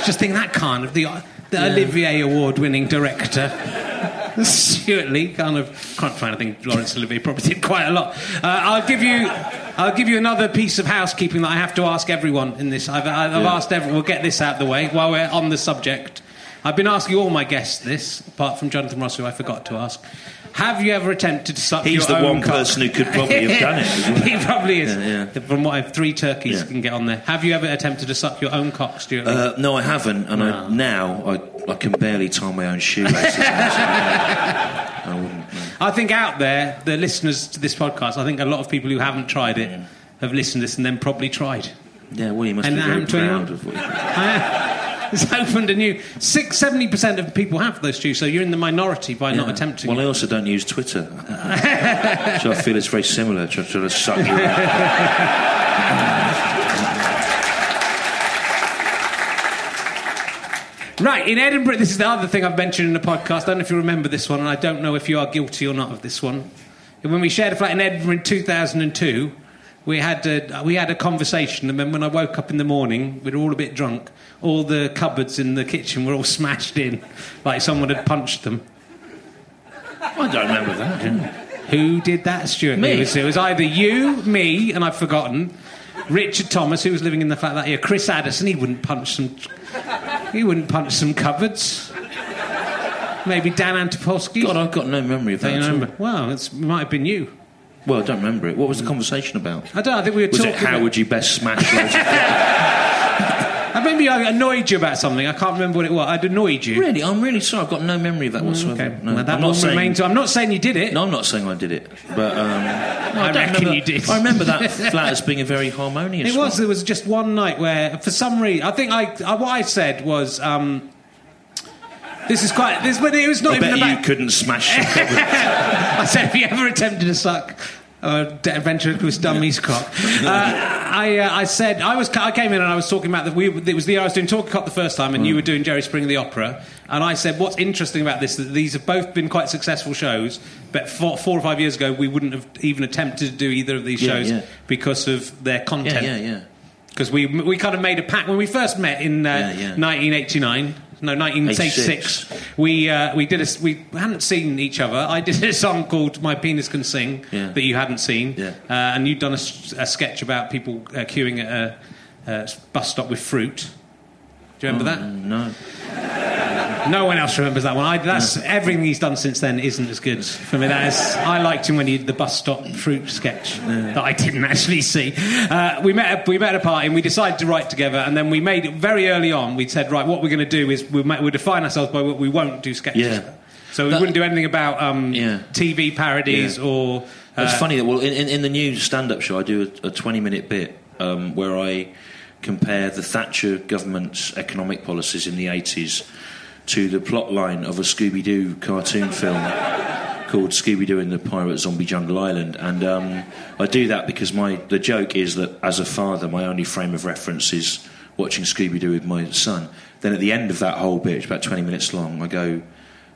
Just think that kind of the, the Olivier Award-winning director. Stewart Lee, kind of, can't find. I think Laurence Olivier probably did quite a lot. Uh, I'll give you. I'll give you another piece of housekeeping that I have to ask everyone in this. I've, I've Yeah. asked everyone. We'll get this out of the way while we're on the subject. I've been asking all my guests this, apart from Jonathan Ross, who I forgot to ask. Have you ever attempted to suck your own cocks? He's your the own one cock? person who could probably have done it. he? probably is. Yeah, From what I've, three turkeys Yeah. can get on there. Have you ever attempted to suck your own cock, Stewart? Uh, no, I haven't, and I, now I, I can barely tie my own shoelaces. I wouldn't. no. I think out there, the listeners to this podcast, I think a lot of people who haven't tried it have listened to this and then probably tried. Yeah, well, you must And be very happened to anyone? proud of what it's opened a new six, seventy percent of people have those two, so you're in the minority by not attempting. Well, I also don't use Twitter, so I feel it's very similar to try to suck you. Right, in Edinburgh, this is the other thing I've mentioned in the podcast. I don't know if you remember this one, and I don't know if you are guilty or not of this one. When we shared a flat in Edinburgh in 2002, we had a, we had a conversation, and then when I woke up in the morning, we were all a bit drunk. All the cupboards in the kitchen were all smashed in, like someone had punched them. I don't remember that. Who did that, Stewart? Me. It was, it was either you, me, and I've forgotten. Richard Thomas, who was living in the flat that year. Chris Addison, he wouldn't punch some. He wouldn't punch some cupboards. Maybe Dan Antopolski. God, I've got no memory of that. Don't you at all. remember? Well, it's, it might have been you. Well, I don't remember it. What was the conversation about? I don't. I think we were Was talking. it how about- would you best smash Uh, maybe I annoyed you about something. I can't remember what it was. I'd annoyed you. Really, I'm really sorry. I've got no memory of that whatsoever. Okay. No, well, that I'm not saying. to. I'm not saying you did it. No, I'm not saying I did it, but um, no, I don't reckon remember- you did. I remember that flat as being a very harmonious. It was. one. There was just one night where, for some reason, I think I, I what I said was. Um, this is quite. This, but it was not I even bet about. you couldn't smash. I said, have you ever attempted to suck a ventriloquist dummy's cock? Uh, I, uh, I said, I was, I came in and I was talking about that. We, it was the I was doing Talk Cock the first time, and you were doing Jerry Springer the opera. And I said, what's interesting about this that these have both been quite successful shows, but four, four or five years ago we wouldn't have even attempted to do either of these Yeah, shows yeah. because of their content. yeah, yeah. Because we we kind of made a pact when we first met in uh, Yeah, yeah. 1989. No, 1986. 86. We uh, we did a, we hadn't seen each other. I did a song called "My Penis Can Sing" Yeah. that you hadn't seen, Yeah. uh, and you'd done a sketch about people uh, queuing at a, a bus stop with fruit. Do you remember No. that? No No one else remembers that one. I, that's everything he's done since then isn't as good for me. That is, I liked him when he did the bus stop fruit sketch that I didn't actually see. Uh, we met at, we met at a party and we decided to write together. And then we made it very early on. We said, right, what we're going to do is we'll, we'll define ourselves by what we won't do sketches. Yeah. So we That- wouldn't do anything about um, Yeah. TV parodies Yeah. or. It's uh, funny that well, in, in, in the new stand-up show, I do a, a twenty-minute bit um, where I compare the Thatcher government's economic policies in the eighties to the plot line of a Scooby-Doo cartoon film called Scooby-Doo and the Pirate Zombie Jungle Island, and um, I do that because my the joke is that as a father, my only frame of reference is watching Scooby-Doo with my son. Then at the end of that whole bit, it's about twenty minutes long, I go.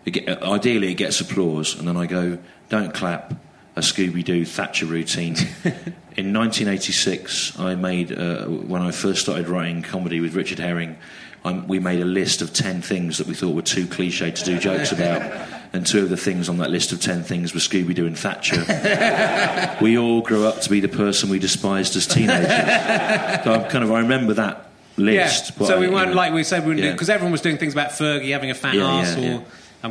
Ideally, it gets applause, and then I go, "Don't clap." A Scooby Doo Thatcher routine. In 1986, I made uh, when I first started writing comedy with Richard Herring. Um, we made a list of ten things that we thought were too cliche to do jokes about, and two of the things on that list of ten things were Scooby Doo and Thatcher. we all grew up to be the person we despised as teenagers. so I'm kind of I remember that Yeah. list. but So we you weren't know. like we said we wouldn't Yeah. because everyone was doing things about Fergie having a fat Yeah, ass yeah, or.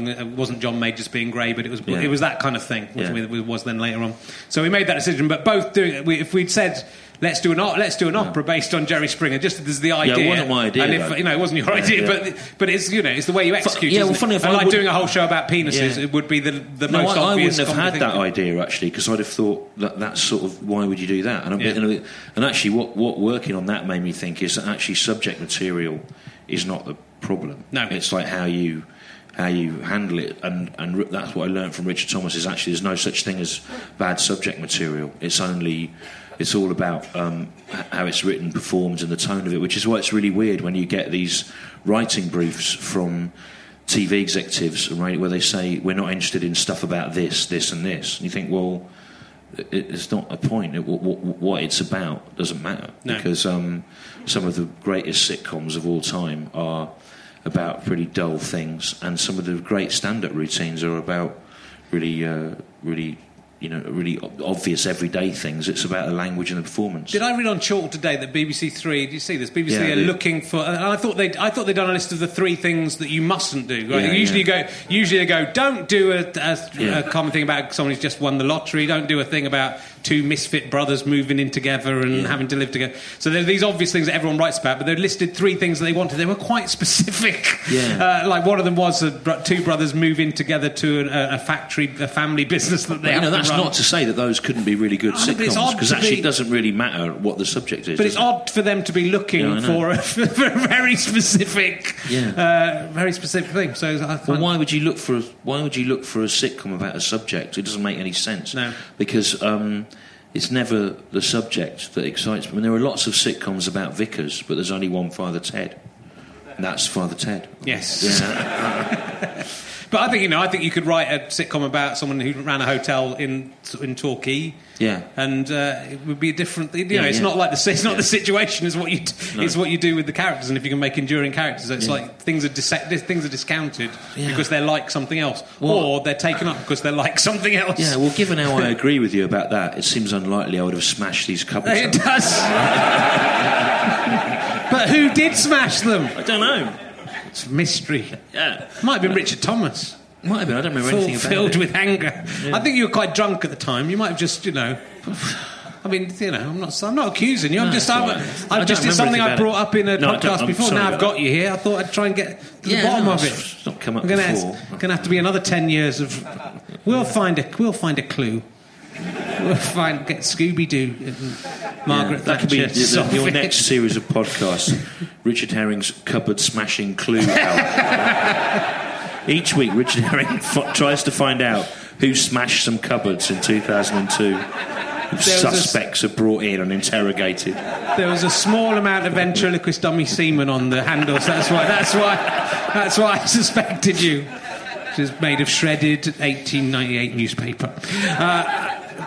Yeah. I'm it wasn't John May just being grey, but it was Yeah. it was that kind of thing. Was, Yeah. it was then later on. So we made that decision. But both doing it. We, if we'd said let's do an let's do an opera based on Jerry Springer, just as the idea. yeah, wasn't my idea, And if though. you know it wasn't your idea, yeah. but but it's you know it's the way you execute. yeah, well, it? funny if I like doing a whole show about penises, Yeah. it would be the the No, most I, I wouldn't have had thing that idea actually because I'd have thought that that's sort of why would you do that? Yeah. and, and actually, what, what working on that made me think is that actually subject material is not the problem. No. it's like how you how you handle it, and and that's what I learned from Richard Thomas. Is actually there's no such thing as bad subject material. It's only it's all about um, how it's written, performed, and the tone of it. Which is why it's really weird when you get these writing briefs from TV executives, right, where they say we're not interested in stuff about this, this, and this. And you think, well, it's not a point. It, what, what, it's about doesn't matter No. because um, some of the greatest sitcoms of all time are about pretty dull things, and some of the great stand-up routines are about really, uh, really you know really obvious everyday things. It's about the language and the performance. Did I read on Chortle today that BBC Three? Did you see this? BBC Yeah, are looking for. And I thought they, I thought they'd done a list of the three things that you mustn't do. Right? Yeah, usually yeah. you go, usually they go, don't do a, a, a common thing about someone who's just won the lottery. Don't do a thing about two misfit brothers moving in together and having to live together. So there are these obvious things that everyone writes about, but they listed three things that they wanted. They were quite specific. Yeah. Uh, like one of them was bro- two brothers move in together to a, a factory, a family business that they you have know, that's run. not to say that those couldn't be really good sitcoms because actually be- it doesn't really matter what the subject is. But it's it? odd for them to be looking Yeah, for, a, for a very specific, Yeah. uh, very specific thing. So I Well, why would you look for a, why would you look for a sitcom about a subject? It doesn't make any sense. No. because um, it's never the subject that excites me. I mean, there are lots of sitcoms about vicars, but there's only one Father Ted, and that's Father Ted. Yes. Yeah. But I think you know, I think you could write a sitcom about someone who ran a hotel in in Torquay. Yeah. and uh, it would be a different. You know, Yeah, it's yeah. not like the it's not Yeah. the situation. It's what you No. it's what you do with the characters, and if you can make enduring characters, it's like things are dis- things are discounted because they're like something else, Well- or they're taken up because they're like something else. Yeah, well, given how I agree with you about that, it seems unlikely I would have smashed these couples. It up. does. but who did smash them? I don't know. It's mystery. Yeah, Might have been Richard Thomas. might have been. I don't remember Full, anything about filled it. with anger. I think you were quite drunk at the time. You might have just, you know. I mean, you know, I'm not. I'm not accusing you. I'm No, just. I'm, right. I I've just it's something I brought it. up in a No, podcast before. Now I've got you here. I thought I'd try and get to the bottom no, of it. it's- it's not come up I'm gonna before. Have, gonna have to be another ten years of. We'll find a. We'll find a clue. We'll find get Scooby Doo Margaret that could be Thatcher. the- your next series of podcasts. Richard Herring's cupboard smashing clue. album. Each week, Richard Herring f- tries to find out who smashed some cupboards in 2002. a- Suspects are brought in and interrogated. There was a small amount of ventriloquist dummy semen on the handles. That's why. That's why. That's why I suspected you. Which is made of shredded 1898 newspaper. Uh,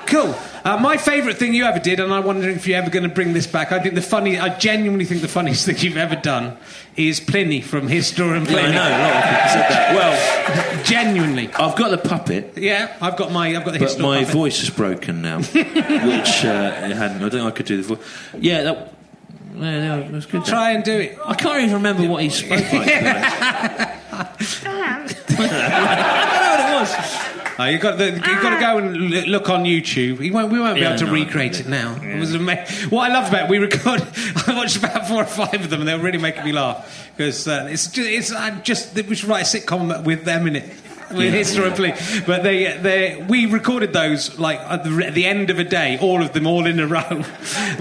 cool. Uh, my favourite thing you ever did, and I'm wondering if you're ever going to bring this back. I think the funny. I genuinely think the funniest thing you've ever done is Pliny from Histor and Yeah, I know, a lot of people said that. Well, Genuinely. I've got the puppet, Yeah, I've got my. I've got the but my puppet. voice is broken now, which uh, it hadn't. I don't think I could do the voice. Yeah, that, yeah, yeah, it was good. Try and do it. I can't even remember what he spoke like. Oh, you've got, the, you've got to go and l- look on YouTube. We won't, we won't be Yeah, able to no, recreate it now. It was ama- what I love about it, we record. I watched about four or five of them, and they were really making me laugh because uh, it's just, it's I just we should write a sitcom with them in it. With historically, but they, they, we recorded those like at the, at the end of a day, all of them, all in a row. And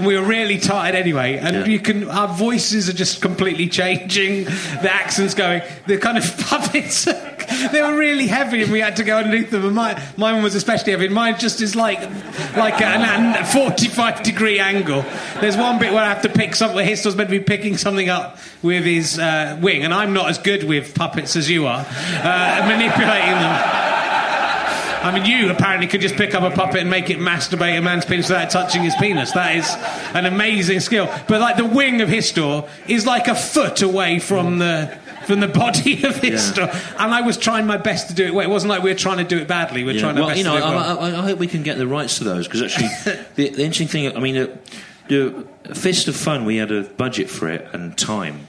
we were really tired anyway, and Yeah. you can, our voices are just completely changing, the accents going, the kind of puppets. they were really heavy, and we had to go underneath them. And mine, mine was especially heavy. Mine just is like like an, an 45 degree angle. There's one bit where I have to pick something. Histor's meant to be picking something up with his uh, wing, and I'm not as good with puppets as you are, uh, manipulating them. I mean, you apparently could just pick up a puppet and make it masturbate a man's penis without touching his penis. That is an amazing skill. But like the wing of Histor is like a foot away from the from the body of Histor, and I was trying my best to do it. well. It wasn't like we were trying to do it badly. We are Yeah, trying our well, best you know, to do it well. I, I, I hope we can get the rights to those because actually, the, the interesting thing, I mean, uh, the Fist of Fun, we had a budget for it and time,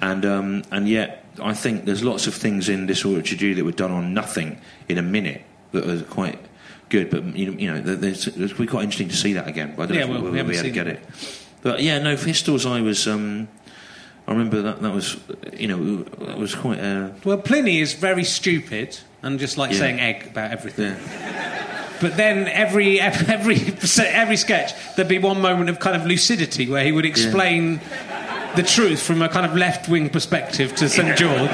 and um, and yet I think there's lots of things in Disorder to Do that were done on nothing in a minute that are quite good. But you know, you know, there's, it's be quite interesting to see that again. But I don't Yeah, know well, if we will be able to get it. But yeah, no, for Histor's, I was. Um, I remember that that was, you know, that was quite. Uh, Well, Pliny is very stupid and just like Yeah. saying egg about everything. yeah. But then every every every sketch there'd be one moment of kind of lucidity where he would explain the truth from a kind of left wing perspective to St George,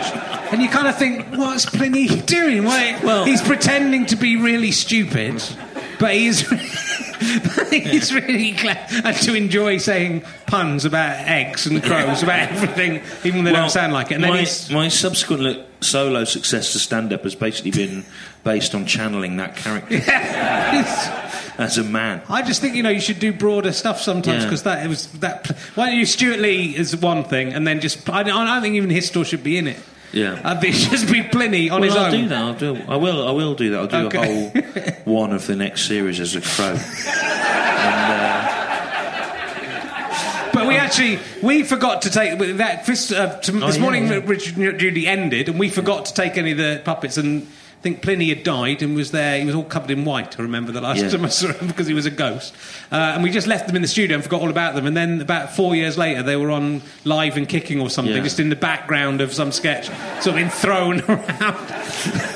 and you kind of think, what's Pliny doing? Why? Well- he's pretending to be really stupid, but he's. he's really glad and to enjoy saying puns about eggs and crows about everything, even though they Well, don't sound like it. And then my, my subsequent solo success to stand up has basically been based on channeling that character he's- as a man. I just think you know you should do broader stuff sometimes Yeah. because that it was that. Why don't you Stewart Lee is one thing, and then just I don't, I don't think even Histor should be in it. Yeah. I think it just be Pliny on well, his I'll own. do that. I'll do. I will. I will do that. I'll do Okay. a whole one of the next series as a crow. and, uh, But we actually we forgot to take that this, uh, to, this yeah, morning. yeah. Richard Judy ended, and we forgot to take any of the puppets. And I think Pliny had died and was there. He was all covered in white. I remember the last Yeah. time I saw him because he was a ghost. Uh, and we just left them in the studio and forgot all about them. And then about four years later, they were on live and kicking or something, Yeah. just in the background of some sketch, sort of been thrown around.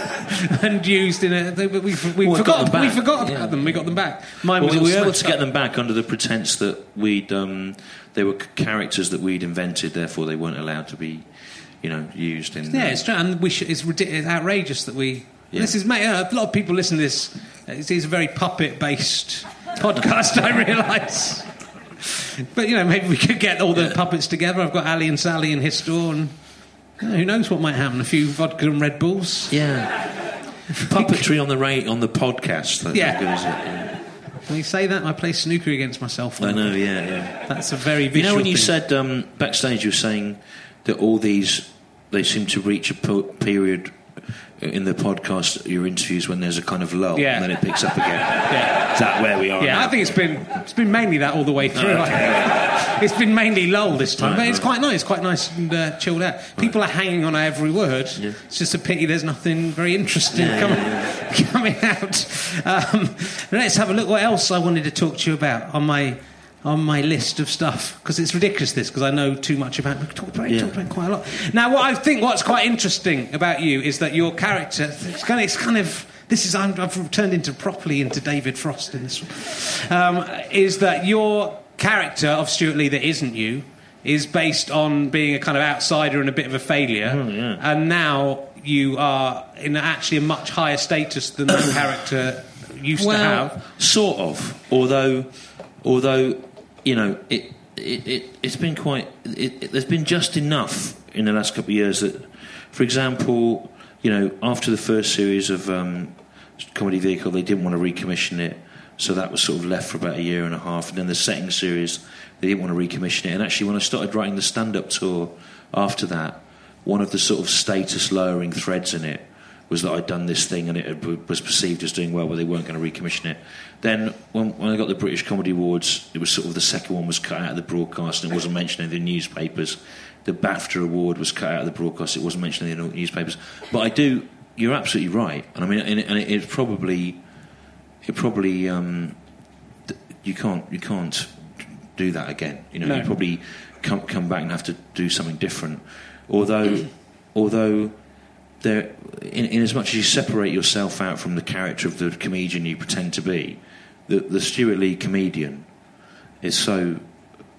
And used in a. They, we we Well, forgot. we forgot Yeah. about them. We got them back. Mine well, was we were able to get them back under the pretense that we'd um, they were characters that we'd invented, therefore they weren't allowed to be, you know, used in. Yeah, it's true, and we should, it's, it's outrageous that we. Yeah. This is mate, uh, a lot of people listen to this. It's, it's a very puppet-based podcast. I realise, but you know, maybe we could get all the puppets together. I've got Ali and Sally in his store, and you know, who knows what might happen? A few vodka and Red Bulls. yeah. Puppetry on the ra- on the podcast. That's Yeah. how good it? Yeah. When you say that, I play snooker against myself. I know. Yeah, yeah. That's a very visual. You know when you thing. said um, backstage, you were saying that all these they seem to reach a po- period in the podcast, your interviews, when there's a kind of lull, Yeah. and then it picks up again. Yeah. Is that where we are? Yeah, now? I think it's been it's been mainly that all the way through. it's been mainly lull this time, Right, but it's right. quite nice, It's quite nice and uh, chilled out. People are hanging on every word. Yeah. It's just a pity there's nothing very interesting Yeah, coming coming out. Um, let's have a look. What else I wanted to talk to you about on my on my list of stuff because it's ridiculous this because I know too much about. We talked about, it, Yeah. talked about it quite a lot. Now, what I think what's quite interesting about you is that your character it's kind of, it's kind of this is I'm, I've turned into properly into David Frost in this one. Um, is that your character of Stewart Lee that isn't you is based on being a kind of outsider and a bit of a failure, and now you are in actually a much higher status than the character used to have. sort of. Although, although you know, it, it, it it's been quite. It, it, there's been just enough in the last couple of years that, for example, you know, after the first series of um, comedy vehicle, they didn't want to recommission it, so that was sort of left for about a year and a half. And then the second series, they didn't want to recommission it. And actually, when I started writing the stand-up tour after that, one of the sort of status lowering threads in it was that I'd done this thing and it was perceived as doing well, but they weren't going to recommission it. Then, when, when I got the British Comedy Awards, it was sort of the second one was cut out of the broadcast and it wasn't mentioned in the newspapers. The BAFTA Award was cut out of the broadcast; it wasn't mentioned in the newspapers. But I do. You're absolutely right, and I mean, and it, and it, it probably, it probably, um, you can't, you can't do that again. You know, No. you probably come come back and have to do something different. Although, although there, in, in as much as you separate yourself out from the character of the comedian you pretend to be, the, the Stewart Lee comedian is so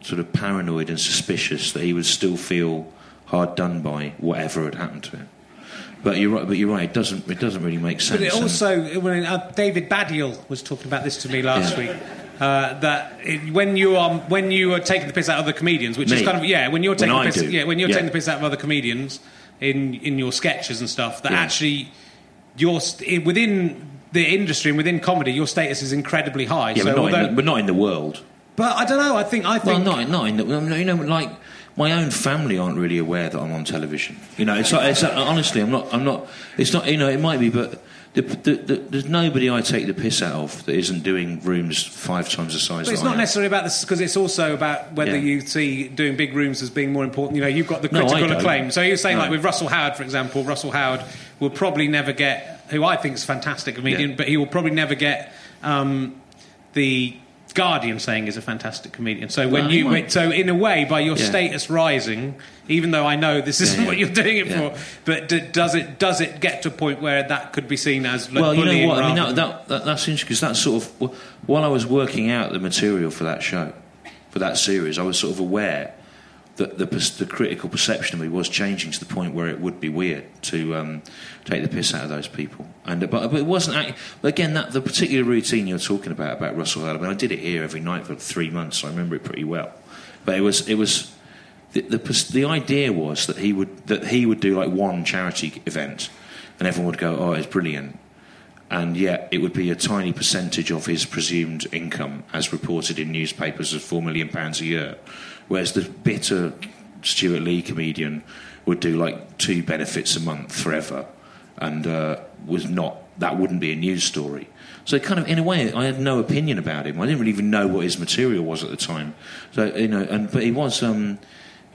sort of paranoid and suspicious that he would still feel hard done by whatever had happened to him. But you're right. But you're right. It doesn't. It doesn't really make sense. But it also, when uh, David Baddiel was talking about this to me last Yeah. week, uh, that it, when you are when you are taking the piss out of other comedians, which is kind of yeah, when you're When taking I the piss, do. yeah, when you're Yeah. taking the piss out of other comedians in in your sketches and stuff, that Yeah. actually you're st- within the industry and within comedy, your status is incredibly high. yeah, so but, not although, in the, but not in the world. but I don't know. I think I think Well, not not in the, you know, like my own family aren't really aware that I'm on television. You know, it's, like, it's like, honestly, I'm not. I'm not. It's not. You know, it might be, but. The, the, the, there's nobody I take the piss out of that isn't doing rooms five times the size. But it's not necessarily about this because it's also about whether Yeah. you see doing big rooms as being more important. You know, you've got the critical don't. acclaim. So you're saying, No. like with Russell Howard, for example, Russell Howard will probably never get, who I think is fantastic comedian, Yeah. but he will probably never get um, the Guardian saying is a fantastic comedian. So when you, might. so in a way, by your Yeah. status rising, even though I know this isn't yeah. what you're doing it Yeah. for, but d- does it does it get to a point where that could be seen as like, well, you know what? I mean, that, that, that, that's interesting because that's sort of while I was working out the material for that show, for that series, I was sort of aware that the, the critical perception of me was changing to the point where it would be weird to um, take the piss out of those people. And but, but it wasn't. Again, that the particular routine you're talking about about Russell Howard. I mean, I did it here every night for three months. So I remember it pretty well. But it was it was. The, the, the idea was that he would that he would do like one charity event, and everyone would go, "Oh, it's brilliant," and yet it would be a tiny percentage of his presumed income, as reported in newspapers, as four million pounds a year. Whereas the bitter Stewart Lee comedian would do like two benefits a month forever, and uh, was not that wouldn't be a news story. So kind of in a way, I had no opinion about him. I didn't really even know what his material was at the time. So you know, and but he was. Um,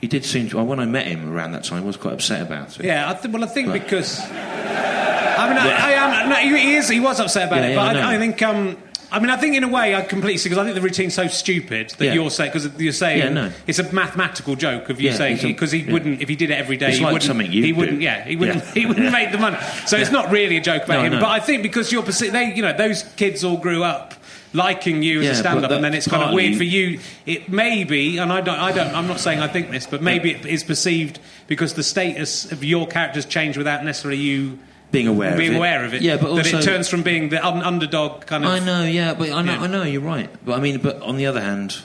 he did seem to. When I met him around that time, I was quite upset about it. Yeah, I th- well, I think because. I mean, I, I am. No, he, is, he was upset about Yeah, it, yeah, but I I. I think. Um, I mean, I think in a way I completely see because I think the routine's so stupid that Yeah. you're saying because you're saying Yeah, no. it's a mathematical joke of you Yeah, saying because he yeah. wouldn't if he did it every day It's he like wouldn't something you he do. wouldn't yeah he wouldn't Yeah. he wouldn't Yeah. make the money so it's not really a joke about No, him know. but I think because you're they you know those kids all grew up liking you as Yeah, a stand-up and then it's kind of weird for you it may be and I don't I don't I'm not saying I think this but maybe it is perceived because the status of your characters changed without necessarily you Being aware being of it. aware of it. Yeah, but that it turns from being the un- underdog kind of. I know, yeah, but I know, Yeah. I know you're right. But I mean, but on the other hand,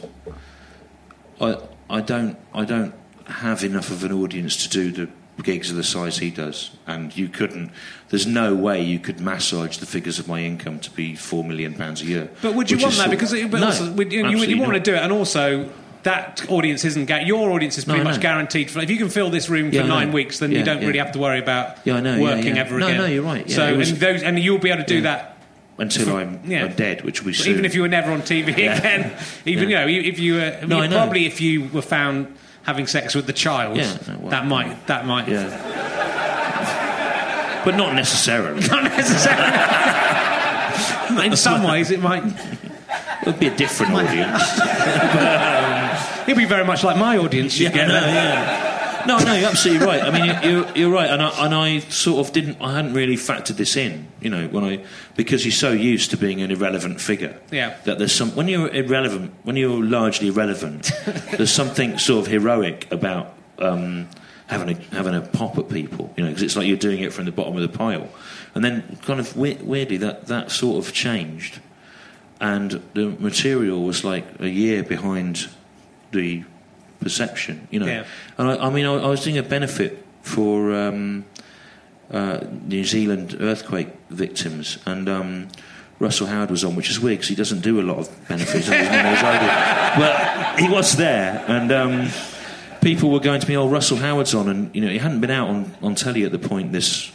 I I don't I don't have enough of an audience to do the gigs of the size he does, and you couldn't. There's no way you could massage the figures of my income to be four million pounds a year. But would you want that? Because it, but No, also, would, you, you, you want to do it, and also that audience isn't ga- your audience is pretty I much guaranteed. For, if you can fill this room for Yeah, nine weeks, then you don't yeah. really have to worry about Yeah, I know, working yeah. ever No, again. no, you're right, yeah, so was- and those and you'll be able to do Yeah. that. until for- I'm, yeah. I'm dead, which soon. even if you were never on TV Yeah. again, even Yeah. you know, if you were No, probably if you were found having sex with the child, Yeah, well, that might that might yeah, but not necessarily. not necessarily. In some ways, it might. It would be a different audience. It'd be very much like my audience. You'd get no, yeah. No, no, you're absolutely right. I mean, you- you're, you're right, and I, and I sort of didn't, I hadn't really factored this in, you know, when I because you're so used to being an irrelevant figure. Yeah. That there's some when you're irrelevant, when you're largely irrelevant, there's something sort of heroic about um, having a having a pop at people, you know, because it's like you're doing it from the bottom of the pile, and then kind of we- weirdly that that sort of changed, and the material was like a year behind the perception, you know. Yeah. And I, I mean, I, I was doing a benefit for um, uh, New Zealand earthquake victims, and um, Russell Howard was on, which is weird because he doesn't do a lot of benefits. as many as I do. But he was there, and um, people were going to me, "Oh, Russell Howard's on," and you know, he hadn't been out on, on telly at the point this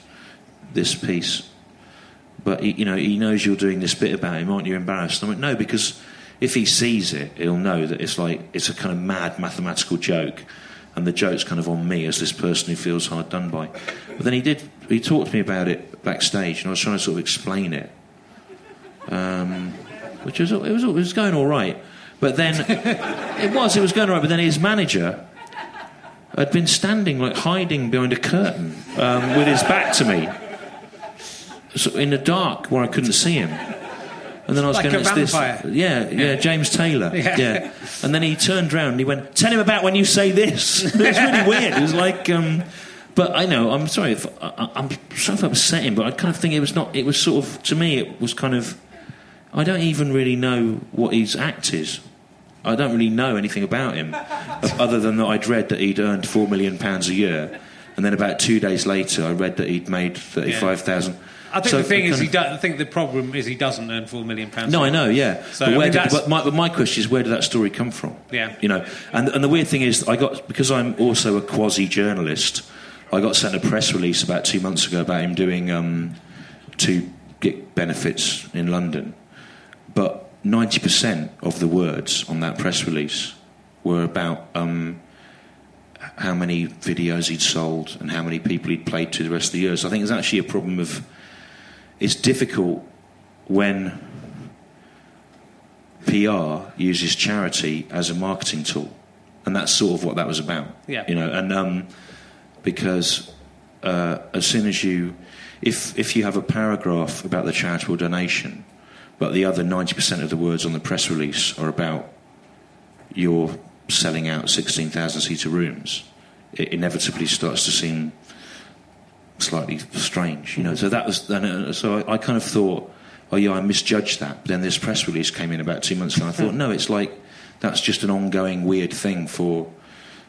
this piece. But he, you know, he knows you're doing this bit about him, aren't you? Embarrassed? I went, no, because if he sees it, he'll know that it's like it's a kind of mad mathematical joke, and the joke's kind of on me as this person who feels hard done by. But then he did. He talked to me about it backstage, and I was trying to sort of explain it, um, which was it was it was going all right. But then it was it was going all right. But then his manager had been standing like hiding behind a curtain um, with his back to me so in the dark where I couldn't see him. And then I was Like going, a "It's this- vampire. yeah, yeah, James Taylor, Yeah. yeah. And then he turned round and he went, "Tell him about when you say this." it was really weird. It was like, um, but I know I'm sorry if I, I'm sorry if I upset him, but I kind of think it was not. It was sort of to me, it was kind of. I don't even really know what his act is. I don't really know anything about him, other than that I'd read that he'd earned four million pounds a year, and then about two days later, I read that he'd made thirty-five thousand. I think the thing is, he do, I think the problem is he doesn't earn four million pounds. No, I know, yeah. So, but, I mean, did, but, my, but my question is, where did that story come from? Yeah. You know, and, and the weird thing is, I got because I'm also a quasi journalist. I got sent a press release about two months ago about him doing um, two gig benefits in London, but ninety percent of the words on that press release were about um, how many videos he'd sold and how many people he'd played to the rest of the year. So I think it's actually a problem of it's difficult when PR uses charity as a marketing tool, and that's sort of what that was about. Yeah. You know, and um, because uh, as soon as you, if if you have a paragraph about the charitable donation, but the other ninety percent of the words on the press release are about your selling out sixteen thousand seater rooms, it inevitably starts to seem slightly strange, you know. So that was, and, uh, so I, I kind of thought, oh yeah, I misjudged that. But then this press release came in about two months ago. and I thought, no, it's like that's just an ongoing weird thing for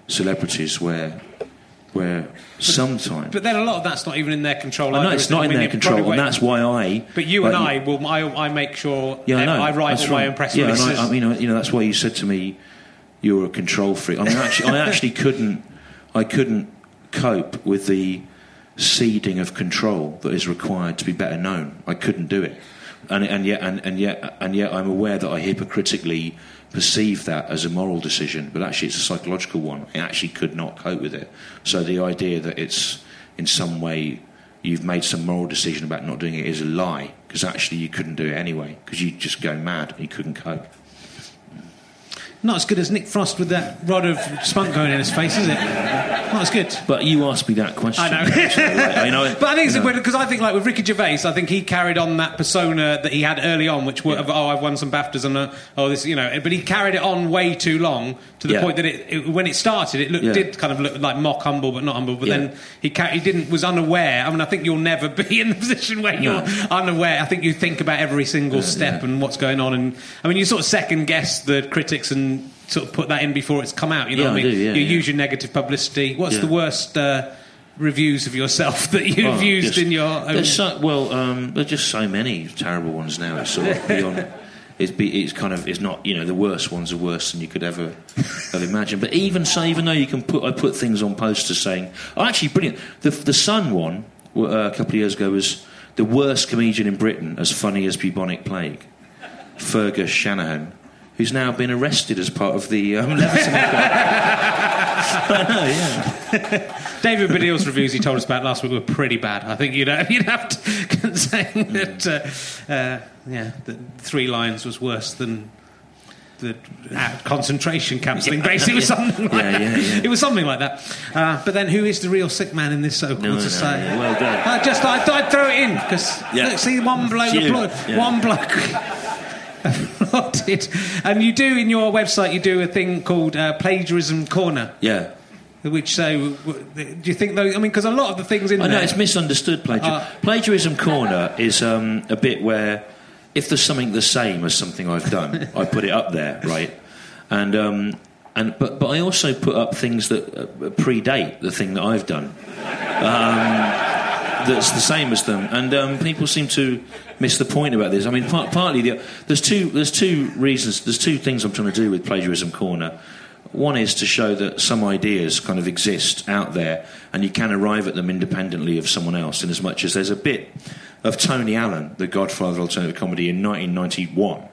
celebrities where, where sometimes. But then a lot of that's not even in their control. I know it's not in their control, and that's why I. But you and I will. I, I make sure. Yeah, I know. I write That's all my right. own press yeah, releases. And I, I, you know, you know, that's why you said to me, "You're a control freak." I mean, actually, I actually couldn't. I couldn't cope with the seeding of control that is required to be better known. I couldn't do it, and, and yet, and, and yet, and yet, I'm aware that I hypocritically perceive that as a moral decision, but actually, it's a psychological one. I actually could not cope with it. So the idea that it's in some way you've made some moral decision about not doing it is a lie because actually you couldn't do it anyway because you just go mad and you couldn't cope. Not as good as Nick Frost with that rod of spunk going in his face, is it? Not as good. But you asked me that question. I know. I know But I think know. because I think like with Ricky Gervais, I think he carried on that persona that he had early on, which were of, oh I've won some Baftas and uh, oh this you know, but he carried it on way too long to the Yeah. point that it, it when it started, it looked, Yeah. did kind of look like mock humble but not humble. But Yeah. then he he didn't was unaware. I mean, I think you'll never be in the position where you're No. unaware. I think you think about every single step and what's going on, and I mean you sort of second guess the critics and sort of put that in before it's come out. You know what I I mean? do, yeah, you use your negative publicity. What's the worst? Uh, Reviews of yourself that you've Oh, used in your own. There's so, well, um, there's just so many terrible ones now. It's sort of beyond. It's, be, it's kind of it's not you know the worst ones are worse than you could ever have imagined. But even so, even though you can put I put things on posters saying oh actually brilliant. The the Sun one uh, a couple of years ago was the worst comedian in Britain as funny as bubonic plague, Fergus Shanahan. Who's now been arrested as part of the um, yeah. David Baddiel's reviews he told us about last week were pretty bad. I think you'd have, you'd have to saying that uh, uh, yeah, that three lines was worse than the uh, concentration camps thing. Basically, it was something like Yeah, that. yeah, yeah. It was something like that. Uh, but then, who is the real sick man in this so-called No, no, society? yeah, well done. I just I I'd throw it in because Yeah. see one bloke, It's you. Yeah. one bloke. And you do in your website, you do a thing called uh, plagiarism corner. yeah. Which so, do you think those? I mean, because a lot of the things in I know it's misunderstood. Plagiarism. Uh, plagiarism corner is um, a bit where if there's something the same as something I've done, I put it up there, right? And um, and but but I also put up things that uh, predate the thing that I've done. Um, that's the same as them, and um, people seem to miss the point about this. I mean, part, partly the, there's two there's two reasons. There's two things I'm trying to do with plagiarism corner. One is to show that some ideas kind of exist out there, and you can arrive at them independently of someone else. In as much as there's a bit of Tony Allen, the godfather of alternative comedy, in 1991,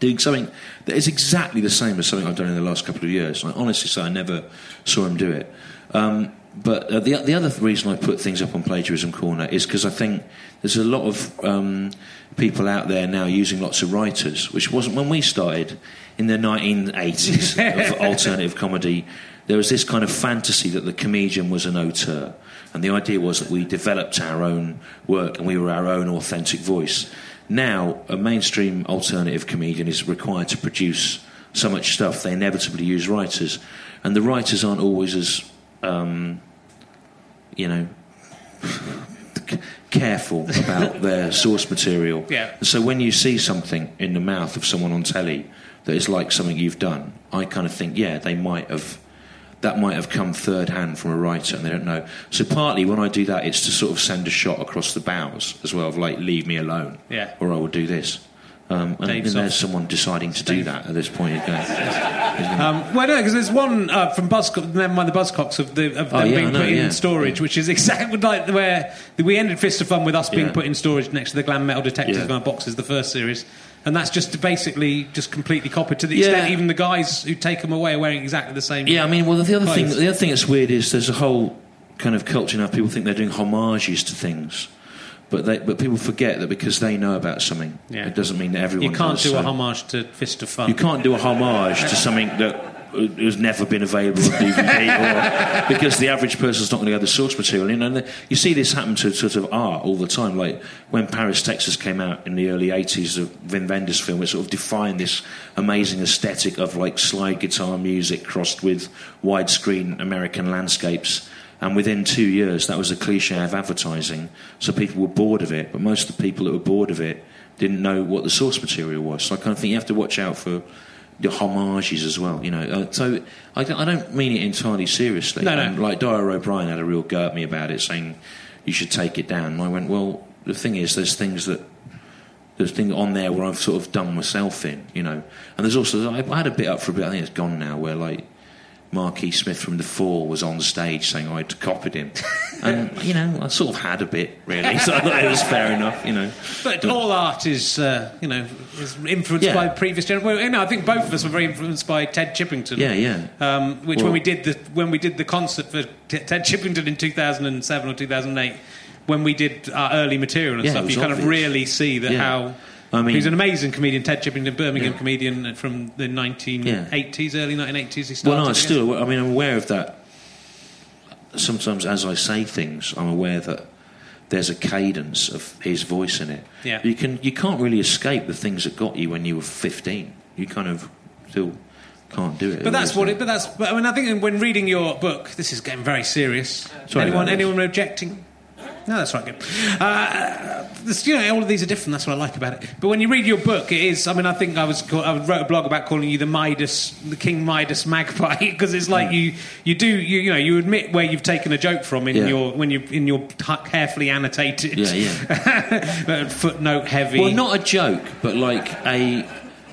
doing something that is exactly the same as something I've done in the last couple of years. I honestly say I never saw him do it. Um, but uh, the, the other reason I put things up on Plagiarism Corner is because I think there's a lot of um, people out there now using lots of writers, which wasn't when we started in the 1980s of alternative comedy. There was this kind of fantasy that the comedian was an auteur. And the idea was that we developed our own work and we were our own authentic voice. Now, a mainstream alternative comedian is required to produce so much stuff, they inevitably use writers. And the writers aren't always as, um, you know, careful about their source material. Yeah. And so when you see something in the mouth of someone on telly that is like something you've done, I kind of think, yeah, they might have. That might have come third hand from a writer, and they don't know. So partly when I do that, it's to sort of send a shot across the bows as well, of like, leave me alone, Yeah. or I will do this. Um, and then there's someone deciding to do that at this point. Um, well, no, because there's one uh, from Buzzcocks, never mind the Buzzcocks of, the, of Oh, yeah, being know, put in yeah. storage, which is exactly like where we ended Fist of Fun with us being Yeah. put in storage next to the glam metal detectives Yeah. in our boxes, the first series. And that's just basically just completely copied to the Yeah. extent even the guys who take them away are wearing exactly the same. Yeah, I mean, well, the other thing, the other thing that's weird is there's a whole kind of culture now. People think they're doing homages to things, but they, but people forget that because they know about something, Yeah. it doesn't mean that everyone. You can't do a homage to Fist of Fun. You can't do a homage to something that has never been available on DVD, or because the average person's not going to have the source material. You know, you see this happen to sort of art all the time. Like when Paris, Texas came out in the early '80s, of Wim Wenders film, it sort of defined this amazing aesthetic of like slide guitar music crossed with widescreen American landscapes. And within two years, that was a cliche of advertising. So people were bored of it, but most of the people that were bored of it didn't know what the source material was. So I kind of think you have to watch out for the homages as well, you know. Uh, so I, don't- I don't mean it entirely seriously. No, no. And, like Dara O'Brien had a real go at me about it, saying you should take it down. And I went, well, the thing is, there's things that there's things on there where I've sort of done myself in, you know. And there's also I, I had a bit up for a bit. I think it's gone now, where like Marquis Smith from the Fall was on stage saying I'd copied him, and you know I sort of had a bit really, so I thought it was fair enough, you know. But all art is, uh, you know, is influenced Yeah. by previous generations. Well, you know, I think both of us were very influenced by Ted Chippington. Yeah, yeah. Um, which Well- when we did the when we did the concert for T- Ted Chippington in 2007 or 2008, when we did our early material and Yeah, stuff, you kind of really see that Yeah. how. I mean- he's an amazing comedian, Ted Chippington, Birmingham Yeah. comedian from the 1980s, early 1980s. He started. Well, no, I still. I mean, I'm aware of that. Sometimes, as I say things, I'm aware that there's a cadence of his voice in it. Yeah. You can. You can't really escape the things that got you when you were 15. You kind of still can't do it. But that's what it. But that's. But I mean, I think when reading your book, this is getting very serious. Sorry anyone, anyone objecting? No, that's right. Good. Uh, you know, all of these are different. That's what I like about it. But when you read your book, it is. I mean, I think I was. call- I wrote a blog about calling you the Midas, the King Midas magpie, because it's like you, you do, you, you know, you admit where you've taken a joke from in Yeah. your when you in your carefully annotated, Yeah, yeah, footnote heavy. Well, not a joke, but like a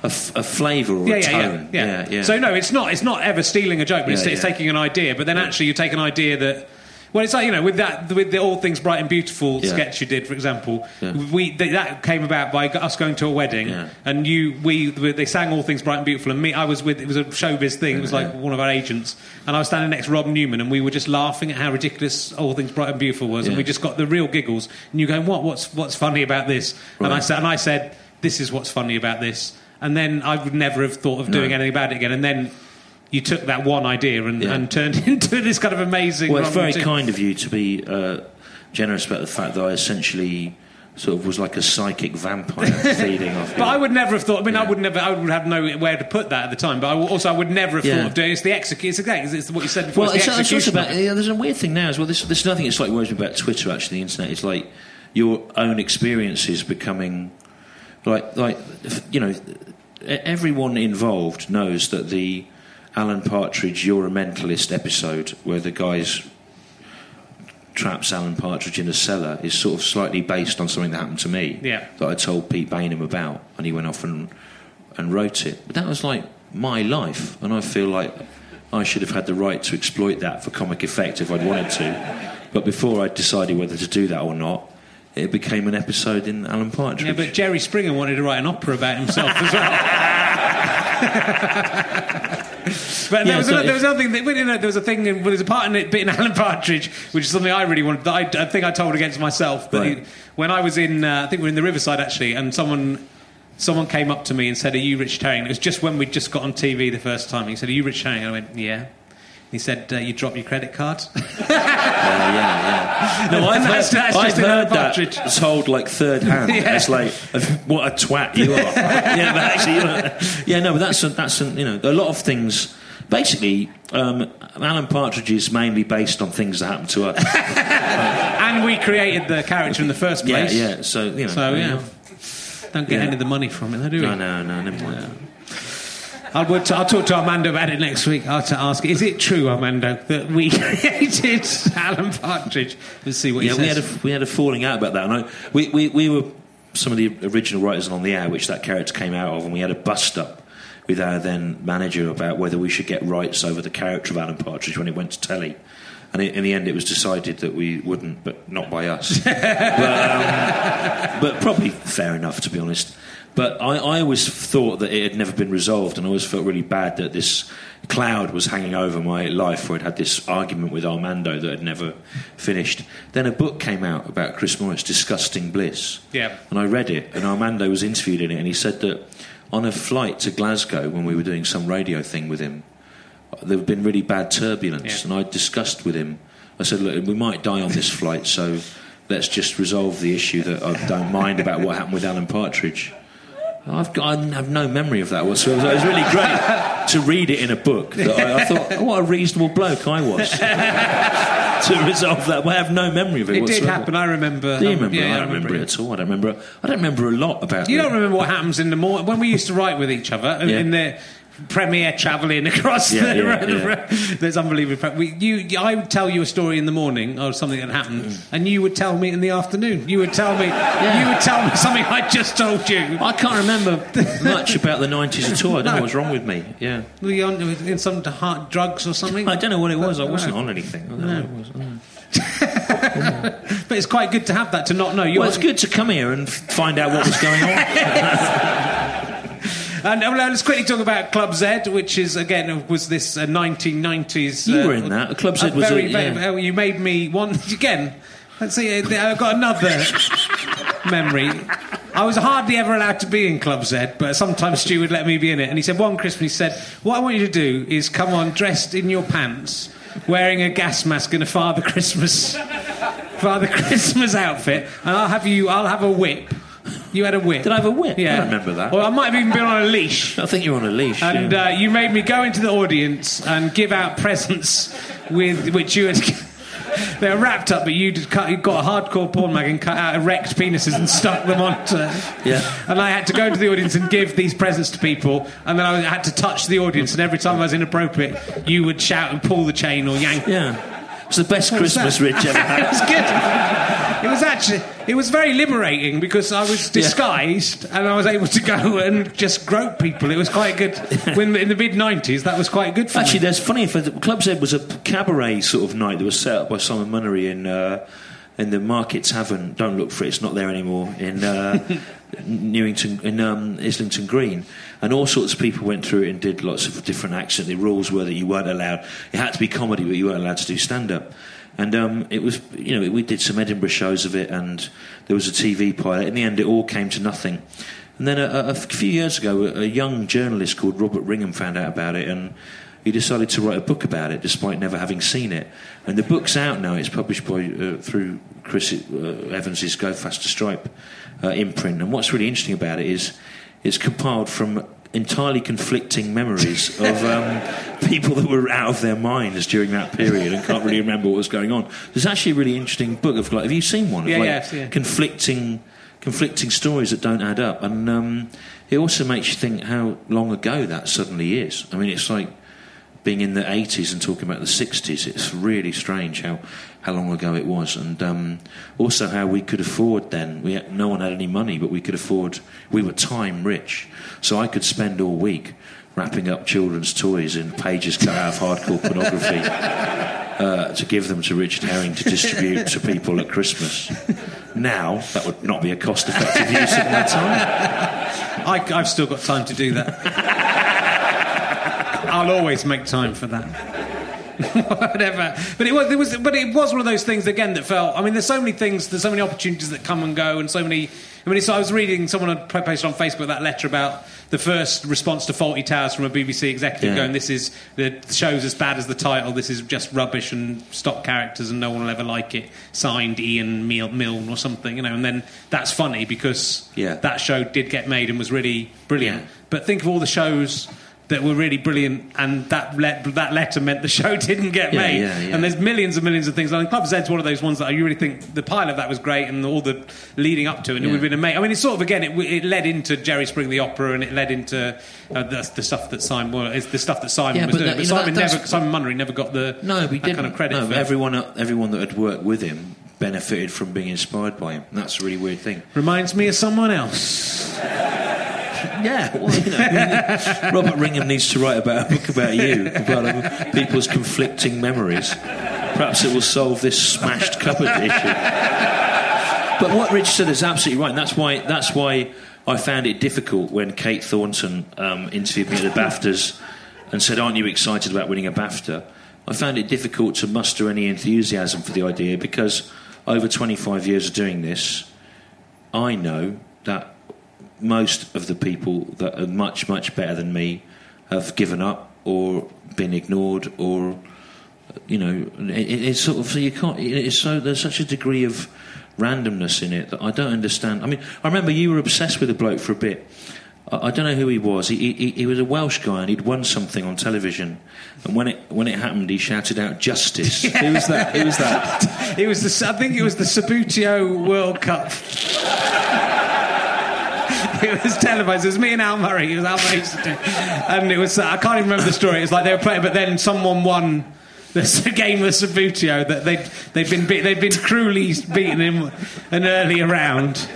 a, f- a flavour or yeah, a yeah, yeah, tone. yeah, yeah, yeah. So no, it's not. It's not ever stealing a joke, but it's, Yeah, it's yeah. taking an idea. But then actually, you take an idea that. Well, it's like you know, with that, with the All Things Bright and Beautiful Yeah. sketch you did, for example, Yeah. we th- that came about by us going to a wedding, Yeah. and you, we, they sang All Things Bright and Beautiful, and me, I was with. It was a showbiz thing. It was like one of our agents, and I was standing next to Rob Newman, and we were just laughing at how ridiculous All Things Bright and Beautiful was, and we just got the real giggles. And you going, what? What's what's funny about this? And I said, and I said, this is what's funny about this. And then I would never have thought of doing No. anything about it again. And then you took that one idea and, Yeah. and turned it into this kind of amazing. Well, it's very kind of you to be uh, generous about the fact that I essentially sort of was like a psychic vampire feeding off. But you. I would never have thought. I mean, I Yeah. would never. I would have no where to put that at the time. But I, w- also, I would never have Yeah. thought of doing. It's the execution. It's exactly. It's what you said before. Well, it's it's, the it's also about. it. Yeah, there's a weird thing now as well. This, this is another thing. It's like worries me about Twitter. Actually, the internet. It's like your own experiences becoming like like you know everyone involved knows that the Alan Partridge "You're a Mentalist" episode where the guys traps Alan Partridge in a cellar is sort of slightly based on something that happened to me Yeah. that I told Pete Baynham about, and he went off and and wrote it. But that was like my life, and I feel like I should have had the right to exploit that for comic effect if I'd wanted to. But before I decided whether to do that or not, it became an episode in Alan Partridge. Yeah, but Jerry Springer wanted to write an opera about himself as well. But there, Yeah, was so another, there was another thing. That, you know, there was a thing. In, well, there's a part in it, bit in Alan Partridge, which is something I really wanted. That I, I think I told against myself. But Right. he- when I was in, uh, I think we were in the Riverside actually, and someone. Someone came up to me and said, "Are you Rich Herring?" It was just when we'd just got on TV the first time. He said, "Are you Rich Herring?" I went, "Yeah." He said, uh, "You dropped your credit card." yeah, yeah, yeah. No, I've heard, that's- that's I've heard that told like third hand. Yeah. It's like, what a twat you are. yeah, but actually, you're, yeah, no, but that's a, that's a, you know a lot of things. Basically, um, Alan Partridge is mainly based on things that happened to us. and we created the character in the first place. yeah. yeah. So you know. So yeah, don't get Yeah. any of the money from it, though, do we? No, no, no, never mind. I'll, we'll t- I'll talk to Armando about it next week. I'll to ask, is it true, Armando, that we created Alan Partridge? Let's see what Yeah, he we had says. a we had a falling out about that. And I, we, we we were some of the original writers On the Hour, which that character came out of, and we had a bust up with our then manager about whether we should get rights over the character of Alan Partridge when it went to telly. And in in the end, it was decided that we wouldn't, but not by us. but, um, but probably fair enough, to be honest. But I, I always thought that it had never been resolved, and I always felt really bad that this cloud was hanging over my life, where I'd had this argument with Armando that had never finished. Then a book came out about Chris Morris, Disgusting Bliss. Yeah. And I read it, and Armando was interviewed in it, and he said that on a flight to Glasgow, when we were doing some radio thing with him, there had been really bad turbulence, Yeah. and I discussed with him. I said, "Look, we might die on this flight, so let's just resolve the issue that I don't mind about what happened with Alan Partridge." I've got, I have no memory of that whatsoever. It was really great to read it in a book. That I, I thought, oh, what a reasonable bloke I was to resolve that. But I have no memory of it. It did happen. I remember. Do you um, yeah, I don't remember, it. it at all. I don't remember. I don't remember a lot about. You it. don't remember what happens in the morning when we used to write with each other Yeah. in the Premier travelling across Yeah, the yeah, road. yeah. There's unbelievable. We, you, I would tell you a story in the morning or something that happened, Mm. and you would tell me in the afternoon. You would tell me. You would tell me something I just told you. I can't remember much about the 90s at all. I don't know what's wrong with me. Yeah. Were you on in some hard drugs or something? I don't know what it was. I wasn't on anything. I don't know what it was. I don't know. But it's quite good to have that to not know. You're, Well, it's good to come here and f- find out what was going on. And uh, let's quickly talk about Club Z, which is again was this uh, 1990s. You uh, were in that. Club Z uh, was a- very, very, yeah. very- You made me one again. Let's see. uh, I've got another memory. I was hardly ever allowed to be in Club Z, but sometimes Stu would let me be in it. And he said one Christmas, he said, "What I want you to do is come on dressed in your pants, wearing a gas mask and a Father Christmas, Father Christmas outfit, and I'll have you. I'll have a whip." You had a whip. Did I have a whip? Yeah. I don't remember that. Or I might have even been on a leash. I think you were on a leash. And yeah. uh, you made me go into the audience and give out presents with which you had. They were wrapped up, but you got a hardcore porn mag and cut out erect penises and stuck them onto. Yeah. And I had to go into the audience and give these presents to people, and then I had to touch the audience, and every time I was inappropriate, you would shout and pull the chain or yank. yeah. It's the best Christmas that? Rich ever it had. was good. It was actually it was very liberating because I was disguised and I was able to go and just grope people. It was quite good. When in the mid '90s, that was quite good for Actually, me. there's funny. For the, Club Z was a cabaret sort of night that was set up by Simon Munnery in uh, in the Market Tavern. Don't look for it; it's not there anymore. In uh, Newington, in um, Islington Green, and all sorts of people went through it and did lots of different acts. And the rules were that you weren't allowed. It had to be comedy, but you weren't allowed to do stand up. And um, it was, you know, we did some Edinburgh shows of it, and there was a TV pilot. In the end, it all came to nothing. And then a, a, few years ago, a, a young journalist called Robert Wringham found out about it, and he decided to write a book about it, despite never having seen it. And the book's out now. It's published by uh, through Chris uh, Evans's Go Faster Stripe uh, imprint. And what's really interesting about it is it's compiled from entirely conflicting memories of um, people that were out of their minds during that period and can't really remember what was going on. There's actually a really interesting book of like, have you seen one? Of, Yeah, like, yeah, I've seen it. conflicting conflicting stories that don't add up and um, it also makes you think how long ago that suddenly is I mean it's like being in the 80s and talking about the 60s it's really strange how, how long ago it was and um, also how we could afford then we had, no one had any money but we could afford we were time rich so I could spend all week wrapping up children's toys in pages cut out of hardcore pornography uh, to give them to Richard Herring to distribute to people at Christmas. Now, that would not be a cost effective use of my time. I, I've still got time to do that. I'll always make time for that. Whatever, but it was, it was, but it was one of those things again that felt. I mean, there's so many things, there's so many opportunities that come and go, and so many. I mean, so I was reading someone had posted on Facebook that letter about the first response to Fawlty Towers from a BBC executive Yeah. going, "This is the show's as bad as the title. This is just rubbish and stock characters, and no one will ever like it." Signed Ian Mil- Milne or something, you know. And then that's funny because Yeah. that show did get made and was really brilliant. Yeah. But think of all the shows that were really brilliant, and that le- that letter meant the show didn't get Yeah, made. yeah, yeah. And there's millions and millions of things. I mean, Club Z's one of those ones that you really think the pilot of that was great, and all the leading up to it, and it would have been amazing. I mean, it's sort of again, it, it led into Jerry Spring the opera, and it led into uh, the, the stuff that Simon well, it's the stuff that Simon Yeah, was but doing. that- but you know, Simon that- never, Simon Munnery never got the No, but that didn't. kind of credit. no, for everyone, everyone that had worked with him benefited from being inspired by him. That's a really weird thing. Reminds me of someone else. Yeah, well, you know, Robert Wringham needs to write about a book about you, about people's conflicting memories. Perhaps it will solve this smashed cupboard issue. But what Rich said is absolutely right, and that's why that's why I found it difficult when Kate Thornton um, interviewed me at the BAFTAs and said, "Aren't you excited about winning a BAFTA?" I found it difficult to muster any enthusiasm for the idea because over 25 years of doing this, I know that most of the people that are much much better than me have given up or been ignored or you know it, it's sort of so you can't it's so there's such a degree of randomness in it that I don't understand. I mean I remember you were obsessed with a bloke for a bit. I, I don't know who he was. He, he, he was a Welsh guy and he'd won something on television. And when it when it happened he shouted out justice. Who was that? Who was that? It was the I think it was the Subbuteo World Cup. it was televised. It was me and Al Murray. It was Al Murray used to do, and it was. Uh, I can't even remember the story. It was like they were playing, but then someone won. The game of Subbuteo that they'd they'd been be- they'd been cruelly beaten in an earlier round,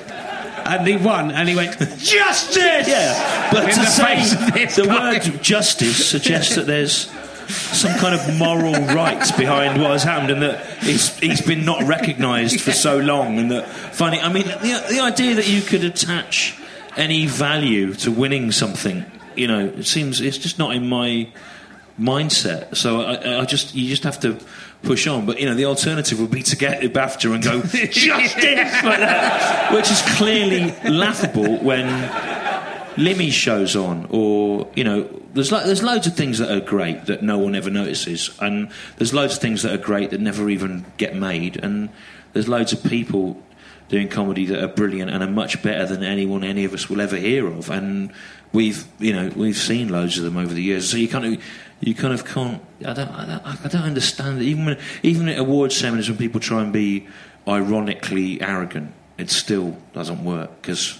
and he won, and he went justice. Yeah, but In to the say face of this the guy. word justice suggests that there's some kind of moral right behind what has happened, and that it's, he's been not recognised for so long, and that funny. I mean, the, the idea that you could attach any value to winning something, you know, it seems it's just not in my mindset. So I, I just you just have to push on. But you know, the alternative would be to get the BAFTA and go justice like that, which is clearly laughable when Limmy shows on, or you know, there's lo- there's loads of things that are great that no one ever notices, and there's loads of things that are great that never even get made, and there's loads of people doing comedy that are brilliant and are much better than anyone any of us will ever hear of, and we've you know we've seen loads of them over the years, so you kind of you kind of can't. I don't I don't, I don't understand it. Even when, even at award ceremonies when people try and be ironically arrogant, it still doesn't work because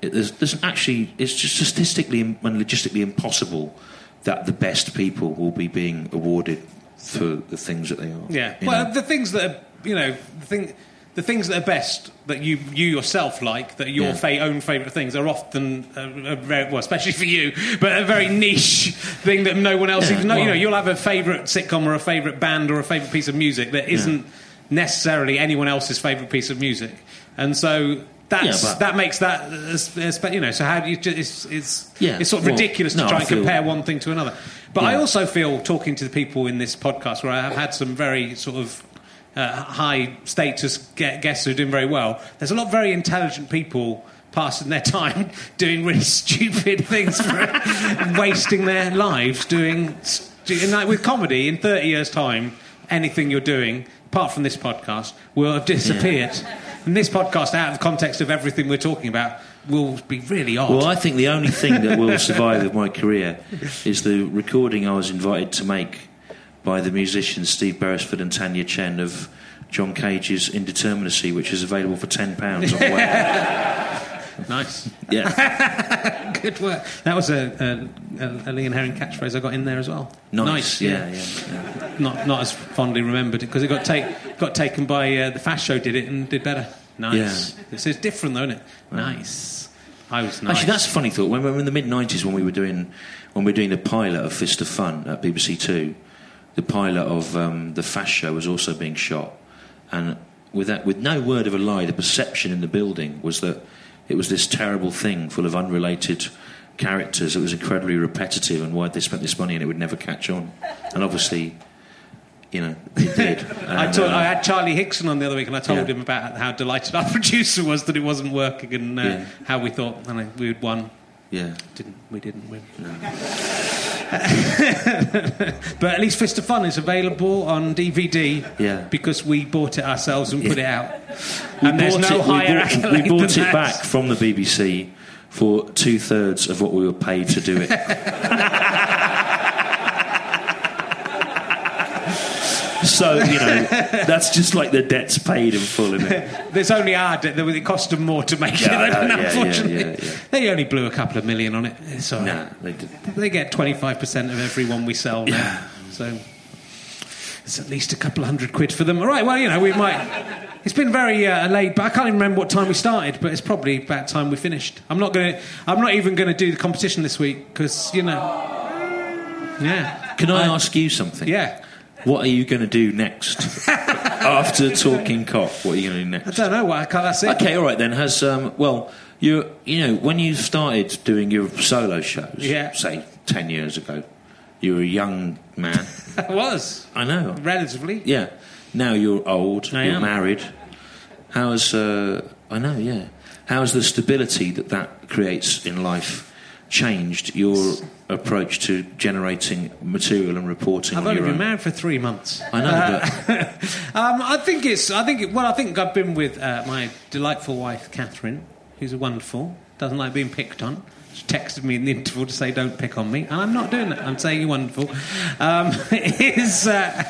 it, there's, there's actually it's just statistically and logistically impossible that the best people will be being awarded for the things that they are. Yeah. Well, know? the things that are, you know, the thing, the things that are best that you you yourself like, that are your Yeah. fa- own favourite things, are often a, a very well, especially for you, but a very niche thing that no one else Yeah, even know. you know you'll have a favourite sitcom or a favourite band or a favourite piece of music that isn't necessarily anyone else's favourite piece of music, and so. That's, Yeah, but- that makes that, uh, uh, you know. So how do you? It's it's, Yeah, it's sort of well, ridiculous to no, try and feel- compare one thing to another. But I also feel talking to the people in this podcast where I have had some very sort of uh, high status guests who are doing very well. There's a lot of very intelligent people passing their time doing really stupid things, wasting their lives doing. like with comedy, in 30 years' time, anything you're doing, apart from this podcast, will have disappeared. And this podcast, out of the context of everything we're talking about, will be really odd. Well, I think the only thing that will survive of my career is the recording I was invited to make by the musicians Steve Beresford and Tania Chen of John Cage's Indeterminacy, which is available for £10 on Web. nice. Yeah, Good work. That was a, a, a Lee and Herring catchphrase I got in there as well. nice. yeah, yeah. yeah. Not not as fondly remembered because it got take, got taken by uh, the Fast Show. Did it and did better. Nice. Yeah. It's, it's different though, isn't it? Nice. I was nice. Actually, that's a funny thought. When we were in the mid '90s, when we were doing when we were doing the pilot of Fist of Fun at BBC Two, the pilot of um, the Fast Show was also being shot, and with that, with no word of a lie, the perception in the building was that it was this terrible thing full of unrelated characters. It was incredibly repetitive, and why they spent this money and it would never catch on. And obviously, you know, it did. I, told, uh, I had Charlie Higson on the other week, and I told Yeah. him about how delighted our producer was that it wasn't working, and uh, Yeah. how we thought I know, we had won. Yeah. Didn't we? Didn't win. but at least Fist of Fun is available on DVD. Yeah. Because we bought it ourselves and put it out. We and there's bought no it- we bought, we bought than it that. back from the BBC for two thirds of what we were paid to do it. so you know that's just like the debt's paid in full, isn't it? There's only our debt. It cost them more to make Yeah, it, than yeah, yeah, unfortunately. yeah, yeah. They only blew a couple of million on it. It's all right. No, they did. They get 25% of every one we sell. now. Yeah. So it's at least a couple of hundred quid for them. All right, well, you know, we might. It's been very uh, laid back. I can't even remember what time we started, but it's probably about time we finished. I'm not going to. I'm not even going to do the competition this week because, you know. Yeah. Can I ask you something? Yeah. What are you going to do next after talking cock? What are you going to do next? I don't know. I can't, that's it. Okay, all right then. Has um, well, you you know when you started doing your solo shows, Yeah. say ten years ago, you were a young man. I was. I know. Relatively. Yeah. Now you're old. I you're am. married. How's uh, I know? Yeah. How's the stability that that creates in life changed your approach to generating material and reporting? I've on only been own? married for three months. I know, um, I think it's. I think. It, well, I think I've been with uh, my delightful wife, Catherine, who's wonderful. Doesn't like being picked on. She texted me in the interval to say, "Don't pick on me," and I'm not doing that. I'm saying you're wonderful. Um, is uh,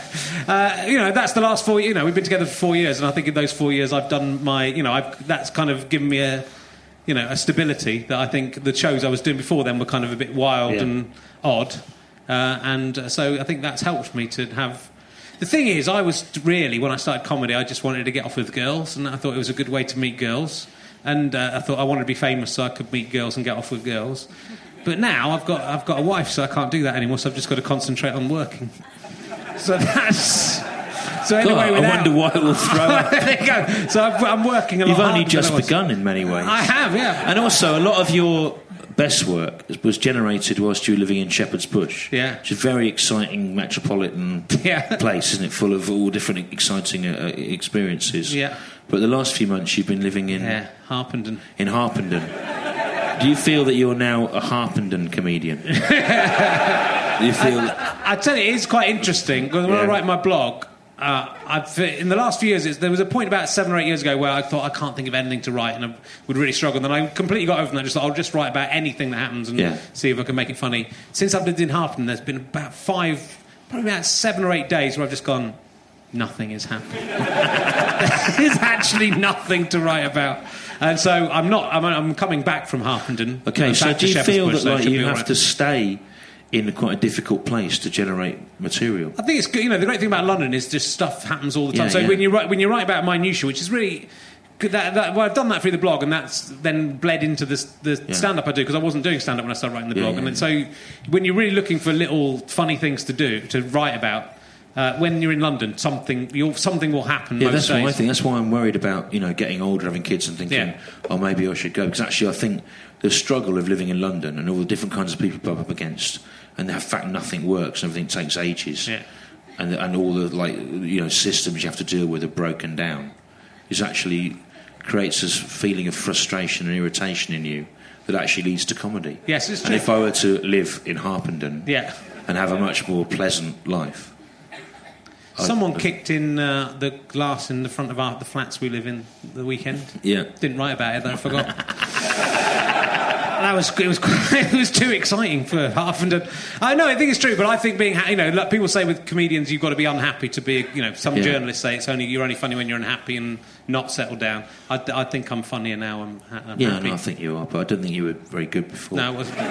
uh, you know that's the last four. You know we've been together for four years, and I think in those four years I've done my. You know I've, that's kind of given me a you know, a stability that I think the shows I was doing before then were kind of a bit wild Yeah. and odd. Uh, and so I think that's helped me to have. The thing is, I was really, when I started comedy, I just wanted to get off with girls, and I thought it was a good way to meet girls. And uh, I thought I wanted to be famous so I could meet girls and get off with girls. But now I've got, I've got a wife, so I can't do that anymore, so I've just got to concentrate on working. So that's. So anyway, God, I without- wonder why it will throw up. there you go. So I'm working a lot You've only just begun in many ways. I have, yeah. And also, a lot of your best work was generated whilst you were living in Shepherd's Bush. Yeah. Which is a very exciting metropolitan Yeah. place, isn't it? Full of all different exciting uh, experiences. Yeah. But the last few months you've been living in, Yeah, Harpenden. in Harpenden. Do you feel that you're now a Harpenden comedian? Do you feel that? I tell you, it is quite interesting because when I write my blog, uh, I've, in the last few years, it's, there was a point about seven or eight years ago where I thought I can't think of anything to write and I would really struggle. And then I completely got over that. I just thought, I'll just write about anything that happens and Yeah. see if I can make it funny. Since I've lived in Harpenden, there's been about five, probably about seven or eight days where I've just gone, nothing is happening. There's actually nothing to write about. And so I'm not. I'm, I'm coming back from Harpenden. Okay, so do you feel that so like you have right. to stay in quite a difficult place to generate material? I think it's good. You know, the great thing about London is just stuff happens all the time. Yeah, so yeah. when you write when you write about minutia, which is really good, that, that, well, I've done that through the blog, and that's then bled into the, the Yeah. stand up I do because I wasn't doing stand up when I started writing the blog. yeah, and then, yeah. so when you're really looking for little funny things to do to write about. Uh, when you're in London, something you'll, something will happen. Yeah, most that's what I think. That's why I'm worried about you know getting older, having kids, and thinking, Yeah. oh, maybe I should go. Because actually, I think the struggle of living in London and all the different kinds of people you bump up against, and the fact nothing works, and everything takes ages, Yeah. and and all the like you know systems you have to deal with are broken down, is actually creates this feeling of frustration and irritation in you that actually leads to comedy. Yes, it's true. And if I were to live in Harpenden Yeah. and have a much more pleasant life. Someone kicked in uh, the glass in the front of our, the flats we live in the weekend. Yeah. Didn't write about it though. I forgot. that was it was it was too exciting for half and a, I know I think it's true, but I think being you know like people say with comedians you've got to be unhappy to be you know some Yeah. journalists say it's only you're only funny when you're unhappy and not settled down. I, I think I'm funnier now. I'm, I'm Yeah, happy. no, I think you are, but I don't think you were very good before. no, it wasn't.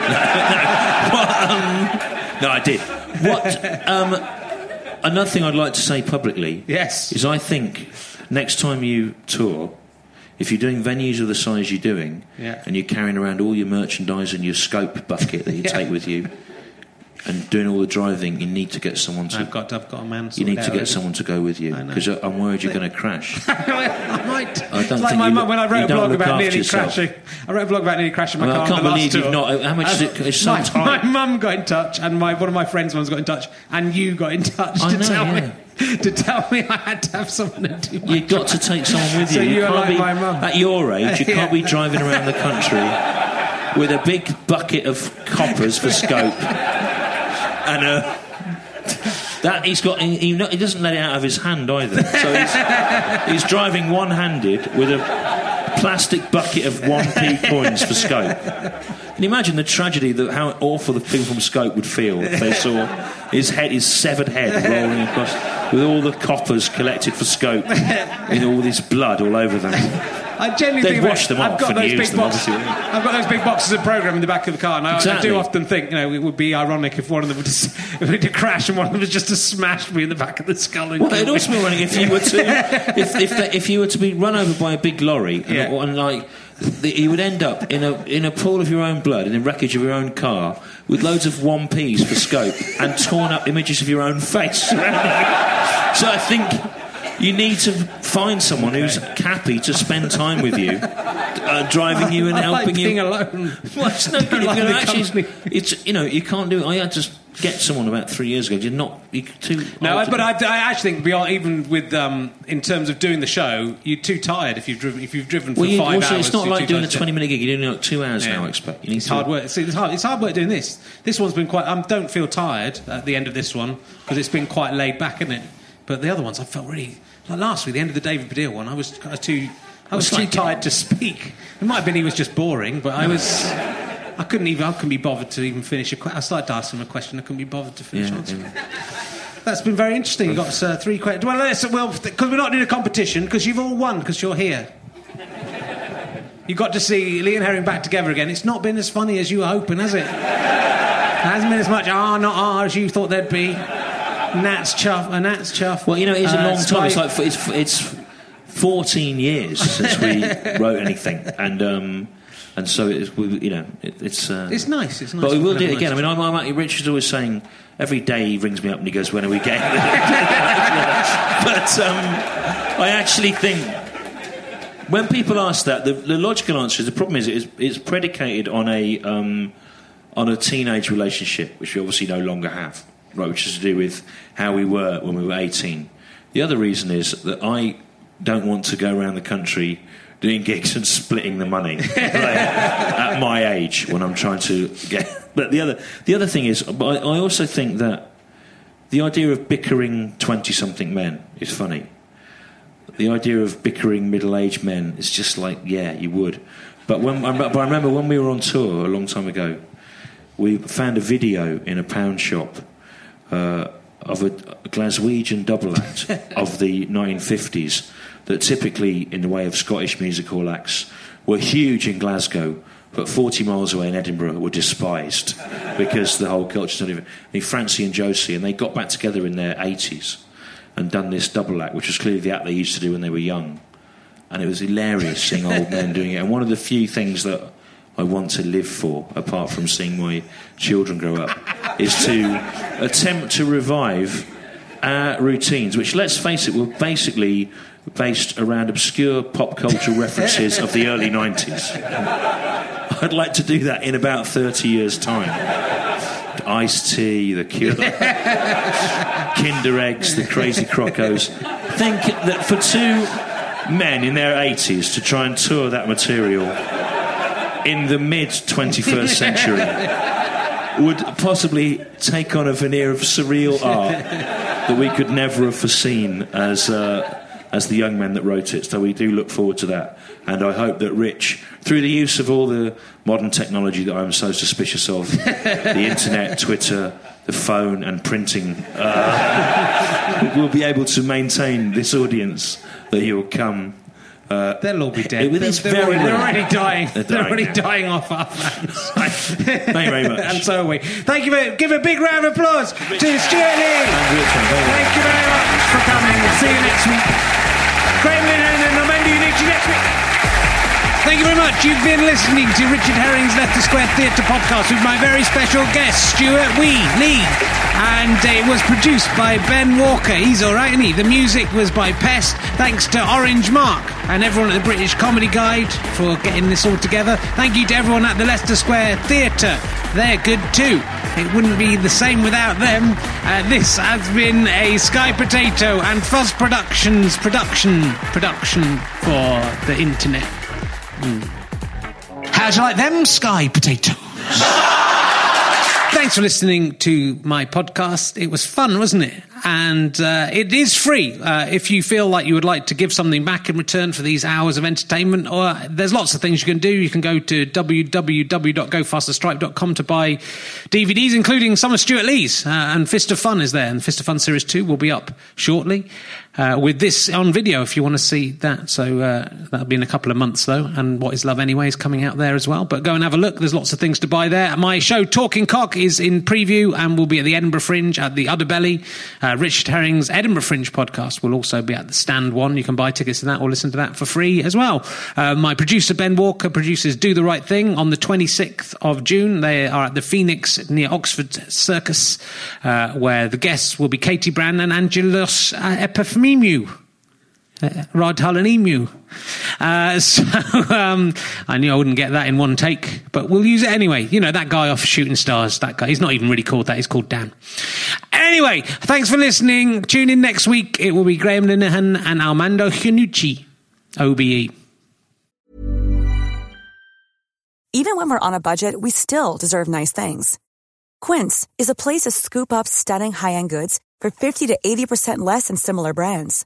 No, I did. What? Um, another thing I'd like to say publicly Yes. is I think next time you tour, if you're doing venues of the size you're doing, Yeah. and you're carrying around all your merchandise and your scope bucket that you Yeah. take with you, and doing all the driving, you need to get someone to. I've got I've got a man. you need to get someone to go with you because I'm worried you're going to crash. I might. I don't like think my mum when I wrote a blog about nearly yourself. crashing. I wrote a blog about nearly crashing my Well, I car. on can't believe you've tour. not- how much is it- my, my mum got in touch, and my one of my friends' mums got in touch, and you got in touch I to know, tell yeah. me to tell me I had to have someone to do. My You've got to take someone with you. So you you are can't like be, my mum. At your age, you can't be driving around the country with a big bucket of coppers for scope and a. That he's got. He, he he doesn't let it out of his hand either. So he's, he's driving one-handed with a plastic bucket of one p coins for scope. Can you imagine the tragedy that how awful the people from Scope would feel if they saw his head, his severed head, rolling across with all the coppers collected for Scope, with all this blood all over them. I genuinely They'd think wash them I've got those big boxes. obviously. I've got those big boxes of program in the back of the car, and I, I do often think, you know, it would be ironic if one of them would just, if we did crash and one of them was just to smash me in the back of the skull. And Well, it'd also be ironic if you were to if if, the, if you were to be run over by a big lorry and, Yeah. and like you would end up in a in a pool of your own blood in the wreckage of your own car with loads of one p's for scope and torn up images of your own face. so I think. You need to find someone who's happy to spend time with you, uh, driving you and I like helping being you. alone. Well, it's no good. Like actually, it's you know you can't do it. I had to get someone about three years ago. You're not you're too. No, old but I, I actually think beyond even with um, in terms of doing the show, you're too tired if you've driven if you've driven for Well, you, five also, hours. it's not like doing a 20 minute gig. You're doing like two hours Yeah. now, I expect. You need It's to, hard work. See, it's hard, it's hard work doing this. This one's been quite. I um, don't feel tired at the end of this one because it's been quite laid back, isn't it? But the other ones, I felt really. Like last week, the end of the David Baddiel one, I was too. I was too tired to speak. It might have been he was just boring, but I was. I couldn't even. I couldn't be bothered to even finish a. Que- I started to ask him a question. I couldn't be bothered to finish Yeah, answering. yeah. That's been very interesting. You got uh, three questions. Well, let's, well, because we're not doing a competition, because you've all won, because you're here. You got to see Lee and Herring back together again. It's not been as funny as you were hoping, has it? it hasn't been as much ah, not ah as you thought there'd be. Nat's chuff, a Nat's chuff. Well, you know, it's a Uh, long time. It's like it's it's fourteen years since we wrote anything, and um, and so it's you know it, it's. Uh, It's nice. It's nice. But we will do it again. I mean, I'm, I'm, Richard's always saying every day he rings me up and he goes, "When are we getting?" but um, I actually think when people ask that, the, the logical answer is the problem is it's, it's predicated on a um, on a teenage relationship, which we obviously no longer have, right? Which is to do with how we were when we were 18. The other reason is that I don't want to go around the country doing gigs and splitting the money like, at my age when I'm trying to get. But the other the other thing is, but I, I also think that the idea of bickering twenty-something men is funny. The idea of bickering middle-aged men is just like, yeah, you would. But when, but I remember when we were on tour a long time ago, we found a video in a pound shop uh, of a, Glaswegian double act of the 1950s that typically, in the way of Scottish musical acts, were huge in Glasgow, but 40 miles away in Edinburgh were despised because the whole culture's not even. I mean, Francie and Josie, and they got back together in their 80s and done this double act, which was clearly the act they used to do when they were young. And it was hilarious seeing old men doing it. And one of the few things that I want to live for, apart from seeing my children grow up, is to attempt to revive our routines, which, let's face it, were basically based around obscure pop culture references of the early 90s. I'd like to do that in about 30 years' time. Ice-T, the cure, Kinder eggs, the crazy crocos. Think that for two men in their 80s to try and tour that material in the mid 21st century would possibly take on a veneer of surreal art that we could never have foreseen as. Uh, as the young men that wrote it, so we do look forward to that, and I hope that Rich, through the use of all the modern technology that I'm so suspicious of, the internet, Twitter, the phone, and printing, uh, will be able to maintain this audience that you'll come. Uh, They'll all be dead. It- they're, they're very already, they're already dying. They're They're, already now. dying off our fans. Thank you very much. and so are we. Thank you. Very, give a big round of applause to Stewart Lee. And Richard, very well. Thank you very much for coming. We'll see you next week. Linehan and Armando Iannucci next week. Thank you very much. You've been listening to Richard Herring's Leicester Square Theatre podcast with my very special guest, Stewart Wee Lee. And it was produced by Ben Walker. He's all right, isn't he? The music was by Pest. Thanks to Orange Mark and everyone at the British Comedy Guide for getting this all together. Thank you to everyone at the Leicester Square Theatre. They're good too. It wouldn't be the same without them. Uh, this has been a Sky Potato and Fuzz Productions production production for the internet. How'd you like them Sky Potatoes? Thanks for listening to my podcast. It was fun, wasn't it? And uh, it is free. Uh, if you feel like you would like to give something back in return for these hours of entertainment, or there's lots of things you can do. You can go to www.gofasterstripe.com to buy DVDs, including some of Stewart Lee's. Uh, and Fist of Fun is there, and Fist of Fun Series 2 will be up shortly. Uh, with this on video, if you want to see that. So uh, that'll be in a couple of months, though. And What Is Love Anyway is coming out there as well. But go and have a look. There's lots of things to buy there. My show, Talking Cock, is in preview and will be at the Edinburgh Fringe at the Udderbelly. Uh, Richard Herring's Edinburgh Fringe podcast will also be at the Stand One. You can buy tickets to that or listen to that for free as well. Uh, my producer, Ben Walker, produces Do the Right Thing on the 26th of June. They are at the Phoenix near Oxford Circus, uh, where the guests will be Katie Brand and Angelos uh, Epithemiou. Uh, Rod Hull and Emu. Uh, so um, I knew I wouldn't get that in one take, but we'll use it anyway. You know, that guy off Shooting Stars, that guy, he's not even really called that, he's called Dan. Anyway, thanks for listening. Tune in next week. It will be Graham Linehan and Armando Iannucci, E. OBE. Even when we're on a budget, we still deserve nice things. Quince is a place to scoop up stunning high-end goods for 50 to 80% less than similar brands.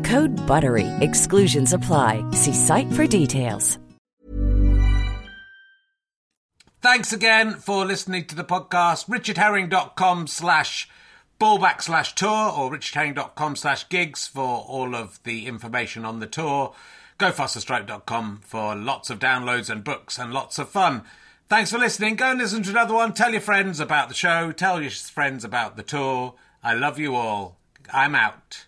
Code BUTTERY. Exclusions apply. See site for details. Thanks again for listening to the podcast. richardherring.com slash ballback slash tour or richardherring.com slash gigs for all of the information on the tour. GoFasterStripe.com for lots of downloads and books and lots of fun. Thanks for listening. Go and listen to another one. Tell your friends about the show. Tell your friends about the tour. I love you all. I'm out.